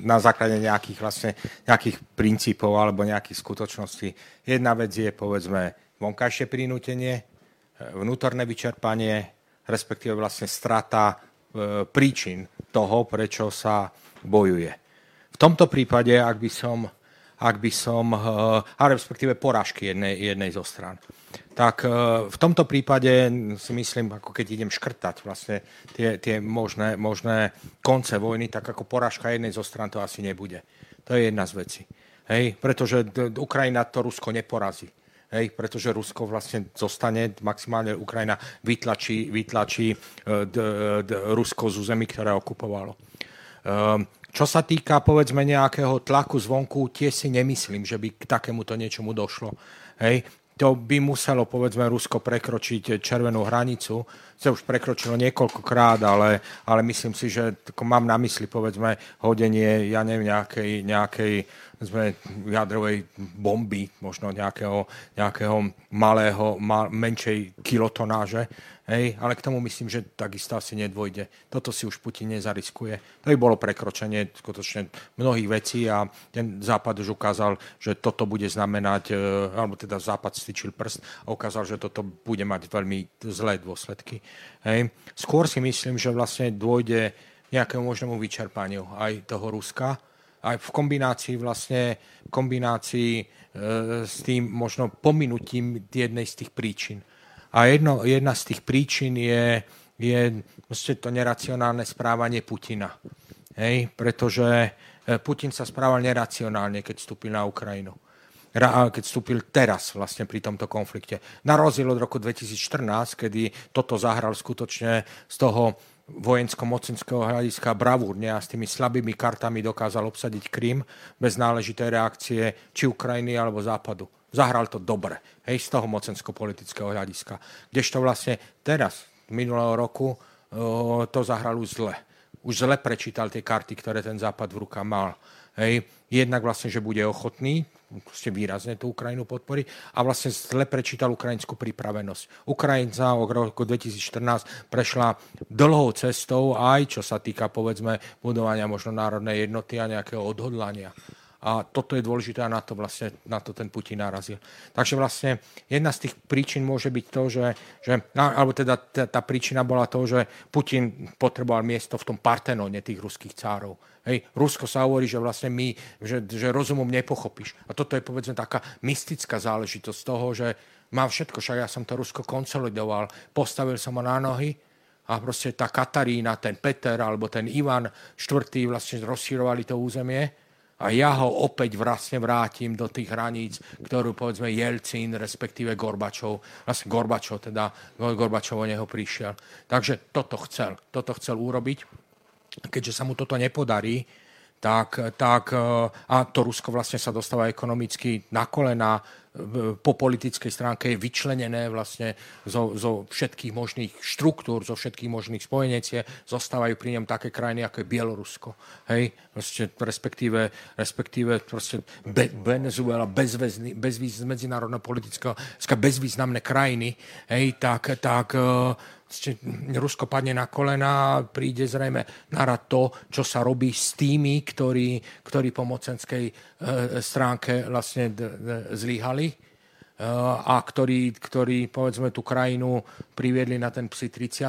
na základe nejakých, vlastne, nejakých princípov alebo nejakých skutočností. Jedna vec je, povedzme, vonkajšie prinútenie, eh, vnútorné vyčerpanie, respektíve vlastne strata príčin toho, prečo sa bojuje tomto prípade, ak by som, ak by som a respektíve porážky jednej, jednej zo stran. Tak e, v tomto prípade si myslím, ako keď idem škrtať vlastne tie, tie možné, možné konce vojny, tak ako porážka jednej zo stran to asi nebude. To je jedna z vecí. Hej? Pretože Ukrajina to Rusko neporazí. hej, pretože Rusko vlastne zostane, maximálne Ukrajina vytlačí, vytlačí d, d, Rusko z území, ktoré okupovalo. Um, čo sa týka, povedzme, nejakého tlaku zvonku, tie si nemyslím, že by k takémuto niečomu došlo. Hej to by muselo, povedzme, Rusko prekročiť červenú hranicu. Se už prekročilo niekoľkokrát, ale, ale myslím si, že mám na mysli, povedzme, hodenie, ja neviem, nejakej, nejakej sme jadrovej bomby, možno nejakého, nejakého malého, mal, menšej kilotonáže, hej, ale k tomu myslím, že takisto asi nedvojde. Toto si už Putin nezariskuje. To by bolo prekročenie skutočne mnohých vecí a ten Západ už ukázal, že toto bude znamenať, e, alebo teda Západ styčil prst a ukázal, že toto bude mať veľmi zlé dôsledky. Hej. Skôr si myslím, že vlastne dôjde nejakému možnému vyčerpaniu aj toho Ruska, aj v kombinácii vlastne kombinácii e, s tým možno pominutím jednej z tých príčin. A jedno, jedna z tých príčin je, je to neracionálne správanie Putina. Hej? Pretože e, Putin sa správal neracionálne, keď vstúpil na Ukrajinu. Keď vstúpil teraz vlastne pri tomto konflikte. Na rozdiel od roku 2014, kedy toto zahral skutočne z toho vojensko-mocenského hľadiska bravúrne a s tými slabými kartami dokázal obsadiť Krym bez náležitej reakcie či Ukrajiny alebo Západu. Zahral to dobre, hej, z toho mocensko-politického hľadiska. Kdežto vlastne teraz, minulého roku, to zahral už zle. Už zle prečítal tie karty, ktoré ten Západ v rukách mal. Hej. Jednak vlastne, že bude ochotný ste výrazne tú Ukrajinu podporí a vlastne zle prečítal ukrajinskú pripravenosť. Ukrajinca od roku 2014 prešla dlhou cestou aj čo sa týka povedzme budovania možno národnej jednoty a nejakého odhodlania. A toto je dôležité a na to, vlastne, na to ten Putin narazil. Takže vlastne jedna z tých príčin môže byť to, že, že alebo teda tá, tá príčina bola to, že Putin potreboval miesto v tom Partenone tých ruských cárov. Hej, Rusko sa hovorí, že vlastne my, že, že rozumom nepochopíš. A toto je povedzme taká mystická záležitosť toho, že mám všetko, však ja som to Rusko konsolidoval, postavil som ho na nohy, a proste tá Katarína, ten Peter alebo ten Ivan IV vlastne rozšírovali to územie a ja ho opäť vlastne vrátim do tých hraníc, ktorú povedzme Jelcin, respektíve Gorbačov, vlastne Gorbačov teda, Gorbačov o neho prišiel. Takže toto chcel, toto chcel urobiť. Keďže sa mu toto nepodarí, tak, tak a to Rusko vlastne sa dostáva ekonomicky na kolena, po politickej stránke je vyčlenené vlastne zo, zo všetkých možných štruktúr, zo všetkých možných spojenecie, zostávajú pri ňom také krajiny, ako je Bielorusko. Hej? Proste, respektíve, respektíve proste Be- Venezuela, bezväzný, bezvýz, medzinárodno politického, bezvýznamné krajiny, hej? tak, tak Rusko padne na kolena príde zrejme narad to, čo sa robí s tými, ktorí, ktorí po mocenskej e, stránke vlastne zlíhali e, a ktorí, ktorí, povedzme, tú krajinu priviedli na ten psi 30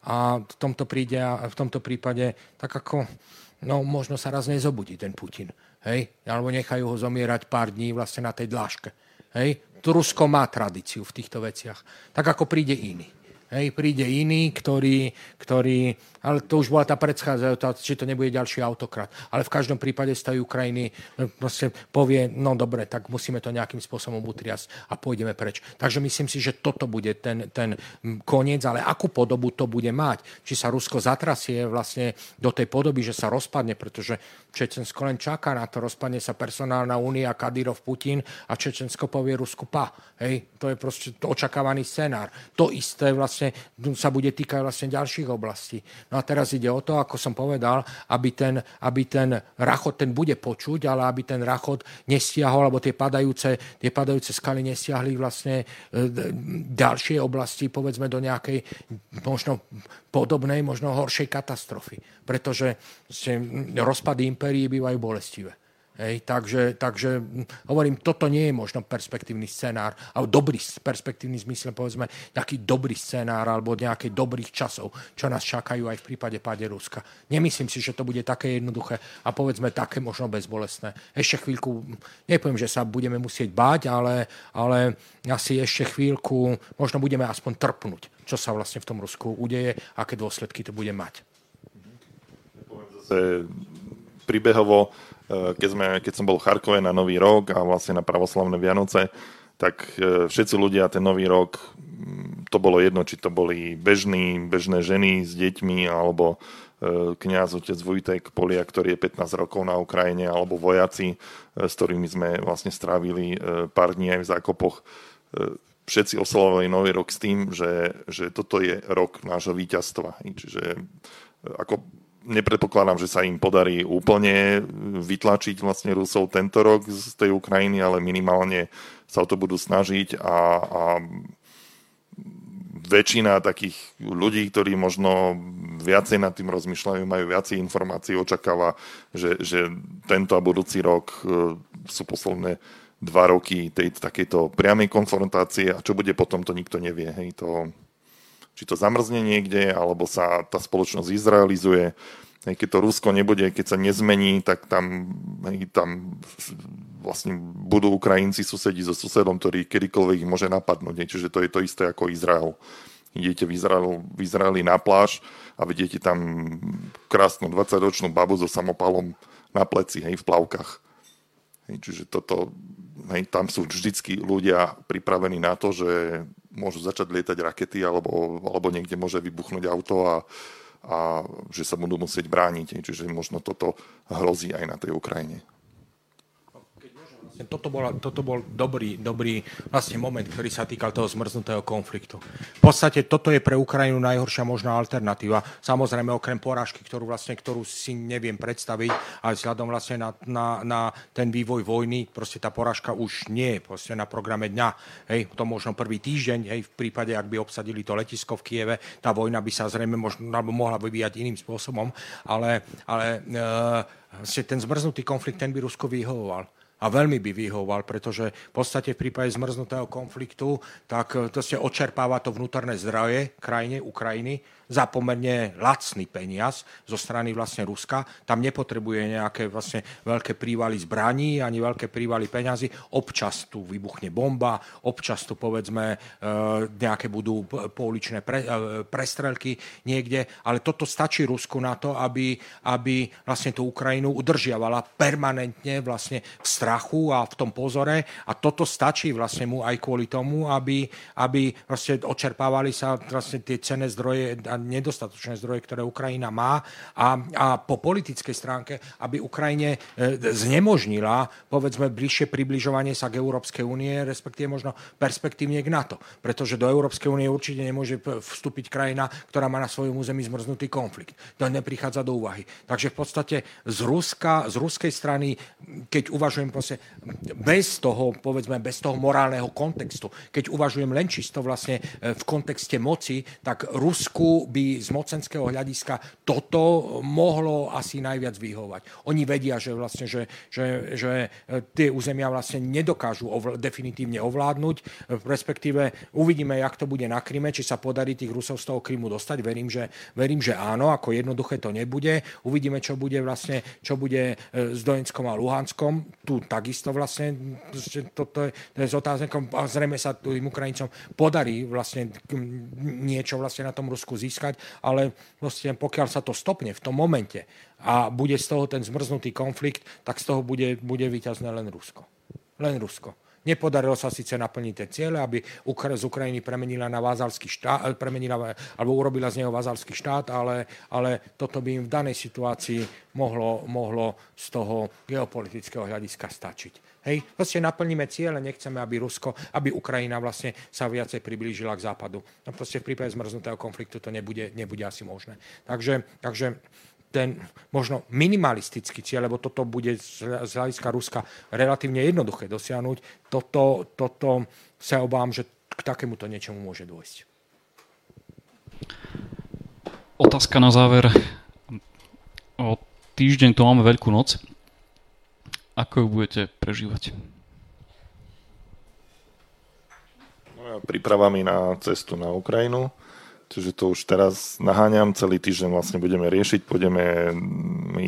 a v tomto, príde, v tomto prípade tak ako no možno sa raz nezobudí ten Putin. Hej? Alebo nechajú ho zomierať pár dní vlastne na tej dláške. Hej? Rusko má tradíciu v týchto veciach. Tak ako príde iný. Hej, príde iný, ktorý, ktorý, ale to už bola tá predchádzajúca, či to nebude ďalší autokrat. Ale v každom prípade z tej Ukrajiny e, proste povie, no dobre, tak musíme to nejakým spôsobom utriasť a pôjdeme preč. Takže myslím si, že toto bude ten, ten koniec, ale akú podobu to bude mať? Či sa Rusko zatrasie vlastne do tej podoby, že sa rozpadne, pretože Čečensko len čaká na to, rozpadne sa personálna únia, Kadyrov, Putin a Čečensko povie Rusku pa. Hej, to je proste očakávaný scenár. To isté vlastne vlastne sa bude týkať vlastne ďalších oblastí. No a teraz ide o to, ako som povedal, aby ten, aby ten rachot, ten bude počuť, ale aby ten rachot nestiahol, alebo tie padajúce, tie padajúce skaly nestiahli vlastne e, ďalšie oblasti, povedzme do nejakej možno podobnej, možno horšej katastrofy. Pretože rozpady impérií bývajú bolestivé. Hej, takže, takže hm, hovorím, toto nie je možno perspektívny scenár, alebo dobrý perspektívny zmysel, povedzme, nejaký dobrý scenár alebo nejakých dobrých časov, čo nás čakajú aj v prípade páde Ruska. Nemyslím si, že to bude také jednoduché a povedzme také možno bezbolestné. Ešte chvíľku, nepoviem, že sa budeme musieť báť, ale, ale asi ešte chvíľku možno budeme aspoň trpnúť, čo sa vlastne v tom Rusku udeje, aké dôsledky to bude mať. Zase príbehovo Eh, keď, sme, keď som bol v Charkove na Nový rok a vlastne na pravoslavné Vianoce, tak e, všetci ľudia ten nový rok, mm, to bolo jedno, či to boli bežní, bežné ženy s deťmi, alebo e, kniaz otec Vujtek Polia, ktorý je 15 rokov na Ukrajine, alebo vojaci, s ktorými sme vlastne strávili pár dní aj v zákopoch. Všetci oslavovali nový rok s tým, že, že toto je rok nášho víťazstva. Čiže ako nepredpokladám, že sa im podarí úplne vytlačiť vlastne Rusov tento rok z tej Ukrajiny, ale minimálne sa o to budú snažiť a, a väčšina takých ľudí, ktorí možno viacej nad tým rozmýšľajú, majú viacej informácií, očakáva, že, že tento a budúci rok e, sú posledné dva roky tej takejto priamej konfrontácie a čo bude potom, to nikto nevie. Hej, to, či to zamrzne niekde, alebo sa tá spoločnosť izraelizuje. Keď to Rusko nebude, keď sa nezmení, tak tam, tam vlastne budú Ukrajinci susediť so susedom, ktorý kedykoľvek ich môže napadnúť. Čiže to je to isté ako Izrael. Idete v, Izrael, v Izraeli na pláž a vidíte tam krásnu 20-ročnú babu so samopalom na pleci, hej, v plavkách. Hej, čiže toto, hej, tam sú vždycky ľudia pripravení na to, že môžu začať lietať rakety alebo, alebo niekde môže vybuchnúť auto a, a že sa budú musieť brániť. Čiže možno toto hrozí aj na tej Ukrajine toto, bola, toto bol dobrý, dobrý vlastne moment, ktorý sa týkal toho zmrznutého konfliktu. V podstate toto je pre Ukrajinu najhoršia možná alternatíva. Samozrejme okrem porážky, ktorú, vlastne, ktorú si neviem predstaviť, ale vzhľadom vlastne na, na, na ten vývoj vojny, proste tá porážka už nie je na programe dňa. Hej, to možno prvý týždeň, hej, v prípade, ak by obsadili to letisko v Kieve, tá vojna by sa zrejme možno, alebo mohla vyvíjať iným spôsobom, ale, ale e, ten zmrznutý konflikt, ten by Rusko vyhovoval a veľmi by vyhoval, pretože v podstate v prípade zmrznutého konfliktu tak to ste očerpáva to vnútorné zdroje krajine, Ukrajiny, za pomerne lacný peniaz zo strany vlastne Ruska. Tam nepotrebuje nejaké vlastne veľké prívaly zbraní ani veľké prívaly peňazí. Občas tu vybuchne bomba, občas tu povedzme e, nejaké budú pouličné pre, e, prestrelky niekde, ale toto stačí Rusku na to, aby, aby vlastne tú Ukrajinu udržiavala permanentne vlastne v strachu a v tom pozore a toto stačí vlastne mu aj kvôli tomu, aby, aby vlastne očerpávali sa vlastne tie cenné zdroje nedostatočné zdroje, ktoré Ukrajina má a, a po politickej stránke, aby Ukrajine e, znemožnila povedzme bližšie približovanie sa k Európskej únie, respektíve možno perspektívne k NATO. Pretože do Európskej únie určite nemôže vstúpiť krajina, ktorá má na svojom území zmrznutý konflikt. To neprichádza do úvahy. Takže v podstate z, Ruska, z ruskej strany, keď uvažujem bez toho, povedzme, bez toho morálneho kontextu, keď uvažujem len čisto vlastne e, v kontexte moci, tak Rusku by z mocenského hľadiska toto mohlo asi najviac vyhovať. Oni vedia, že vlastne, že, že, že e, tie územia vlastne nedokážu ovl- definitívne ovládnuť, e, respektíve uvidíme, jak to bude na Kryme, či sa podarí tých Rusov z toho Krymu dostať. Verím, že, verím, že áno, ako jednoduché to nebude. Uvidíme, čo bude vlastne, čo bude e, s Donetskom a Luhanskom. Tu takisto vlastne toto je, to je s otáznikom a zrejme sa tým Ukrajincom podarí vlastne niečo vlastne na tom Rusku získať získať, ale vlastne pokiaľ sa to stopne v tom momente a bude z toho ten zmrznutý konflikt, tak z toho bude, bude vyťazné len Rusko. Len Rusko. Nepodarilo sa síce naplniť tie ciele, aby z Ukrajiny premenila na vázalský štát, eh, premenila, alebo urobila z neho vázalský štát, ale, ale toto by im v danej situácii mohlo, mohlo z toho geopolitického hľadiska stačiť. Hej, proste naplníme cieľe, nechceme, aby Rusko, aby Ukrajina vlastne sa viacej priblížila k západu. No proste v prípade zmrznutého konfliktu to nebude, nebude asi možné. Takže, takže ten možno minimalistický cieľ, lebo toto bude z hľadiska Ruska relatívne jednoduché dosiahnuť, toto, toto sa obávam, že k takémuto niečomu môže dôjsť. Otázka na záver. O týždeň tu máme Veľkú noc. Ako ju budete prežívať? Prípravami na cestu na Ukrajinu, čiže to už teraz naháňam, celý týždeň vlastne budeme riešiť, pôjdeme, my,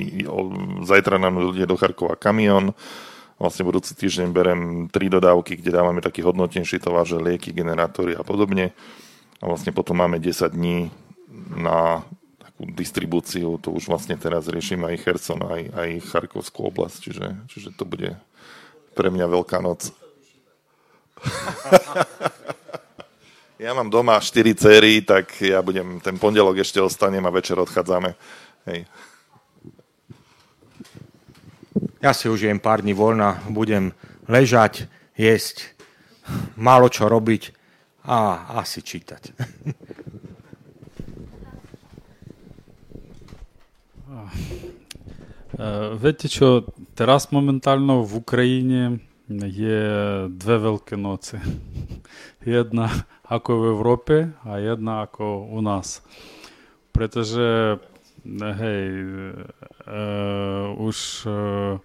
zajtra nám ľudia do Charkova kamión, vlastne budúci týždeň berem tri dodávky, kde dávame taký hodnotnejší tovar, že lieky, generátory a podobne. A vlastne potom máme 10 dní na distribúciu, to už vlastne teraz riešim aj Herson, aj, aj Charkovskú oblasť, čiže, čiže to bude pre mňa veľká noc. [laughs] ja mám doma 4 céry, tak ja budem, ten pondelok ešte ostanem a večer odchádzame. Hej. Ja si užijem pár dní voľna, budem ležať, jesť, málo čo robiť a asi čítať. [laughs] Е, що Тарас моментально в Україні є дві великоноці. Одна ако в Європі, а одна ако у нас. Притеже, гей, е, уж е,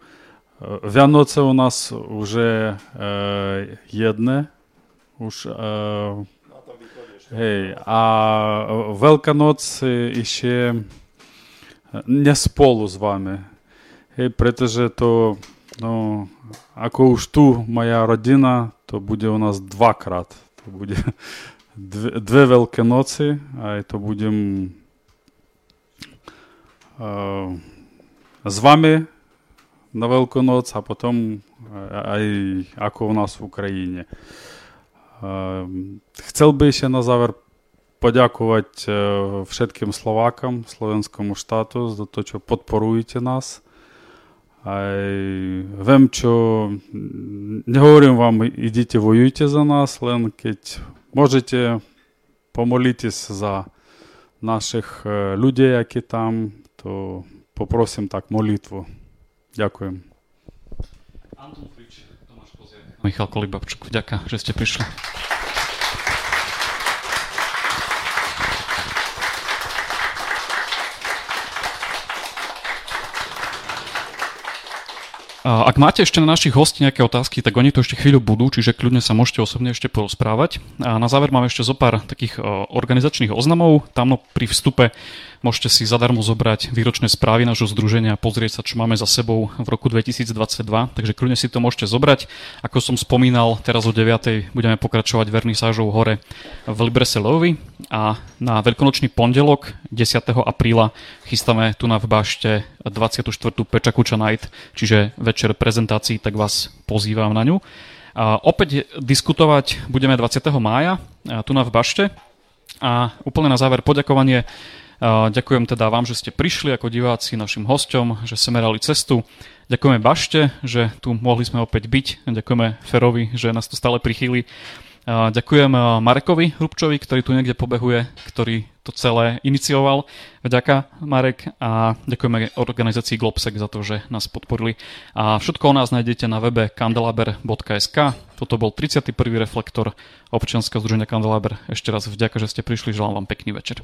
Вяноце у нас вже е, єдне. Уж, е, гей, а Великаноць іще не сполу з вами. Hej, pretože to, no, ako už tu moja rodina, to bude u nás dvakrát. To bude dve, dve veľké noci a to budem uh, s vami na Veľkú noc a potom aj ako u nás v Ukrajine. Uh, chcel by ešte na záver poďakovať uh, všetkým Slovákom, slovenskému štátu za to, čo podporujete nás. Aj viem, čo... Nehovorím vám, idite, vojujte za nás, len keď môžete, pomolitесь za našich ľudí, akí tam, to poprosím tak molitvu. Ďakujem. Anton Frič, Tomáš Koziak. Michal Kolibabčuk, ďakujem, že ste prišli. Ak máte ešte na našich hostí nejaké otázky, tak oni to ešte chvíľu budú, čiže kľudne sa môžete osobne ešte porozprávať. A na záver máme ešte zo pár takých organizačných oznamov. Tam pri vstupe môžete si zadarmo zobrať výročné správy nášho združenia a pozrieť sa, čo máme za sebou v roku 2022. Takže kľudne si to môžete zobrať. Ako som spomínal, teraz o 9. budeme pokračovať vernisážou hore v Librese Lovi a na veľkonočný pondelok 10. apríla chystáme tu na v bašte 24. Pečakuča Night, čiže večer prezentácií, tak vás pozývam na ňu. A opäť diskutovať budeme 20. mája tu na v Bašte. A úplne na záver poďakovanie. Ďakujem teda vám, že ste prišli ako diváci našim hosťom, že ste merali cestu. Ďakujeme Bašte, že tu mohli sme opäť byť. Ďakujeme Ferovi, že nás tu stále prichýli. Ďakujem Marekovi Hrubčovi, ktorý tu niekde pobehuje, ktorý to celé inicioval. Vďaka Marek a ďakujeme organizácii Globsec za to, že nás podporili. A všetko o nás nájdete na webe kandelaber.sk. Toto bol 31. reflektor občianskeho združenia Kandelaber. Ešte raz vďaka, že ste prišli. Želám vám pekný večer.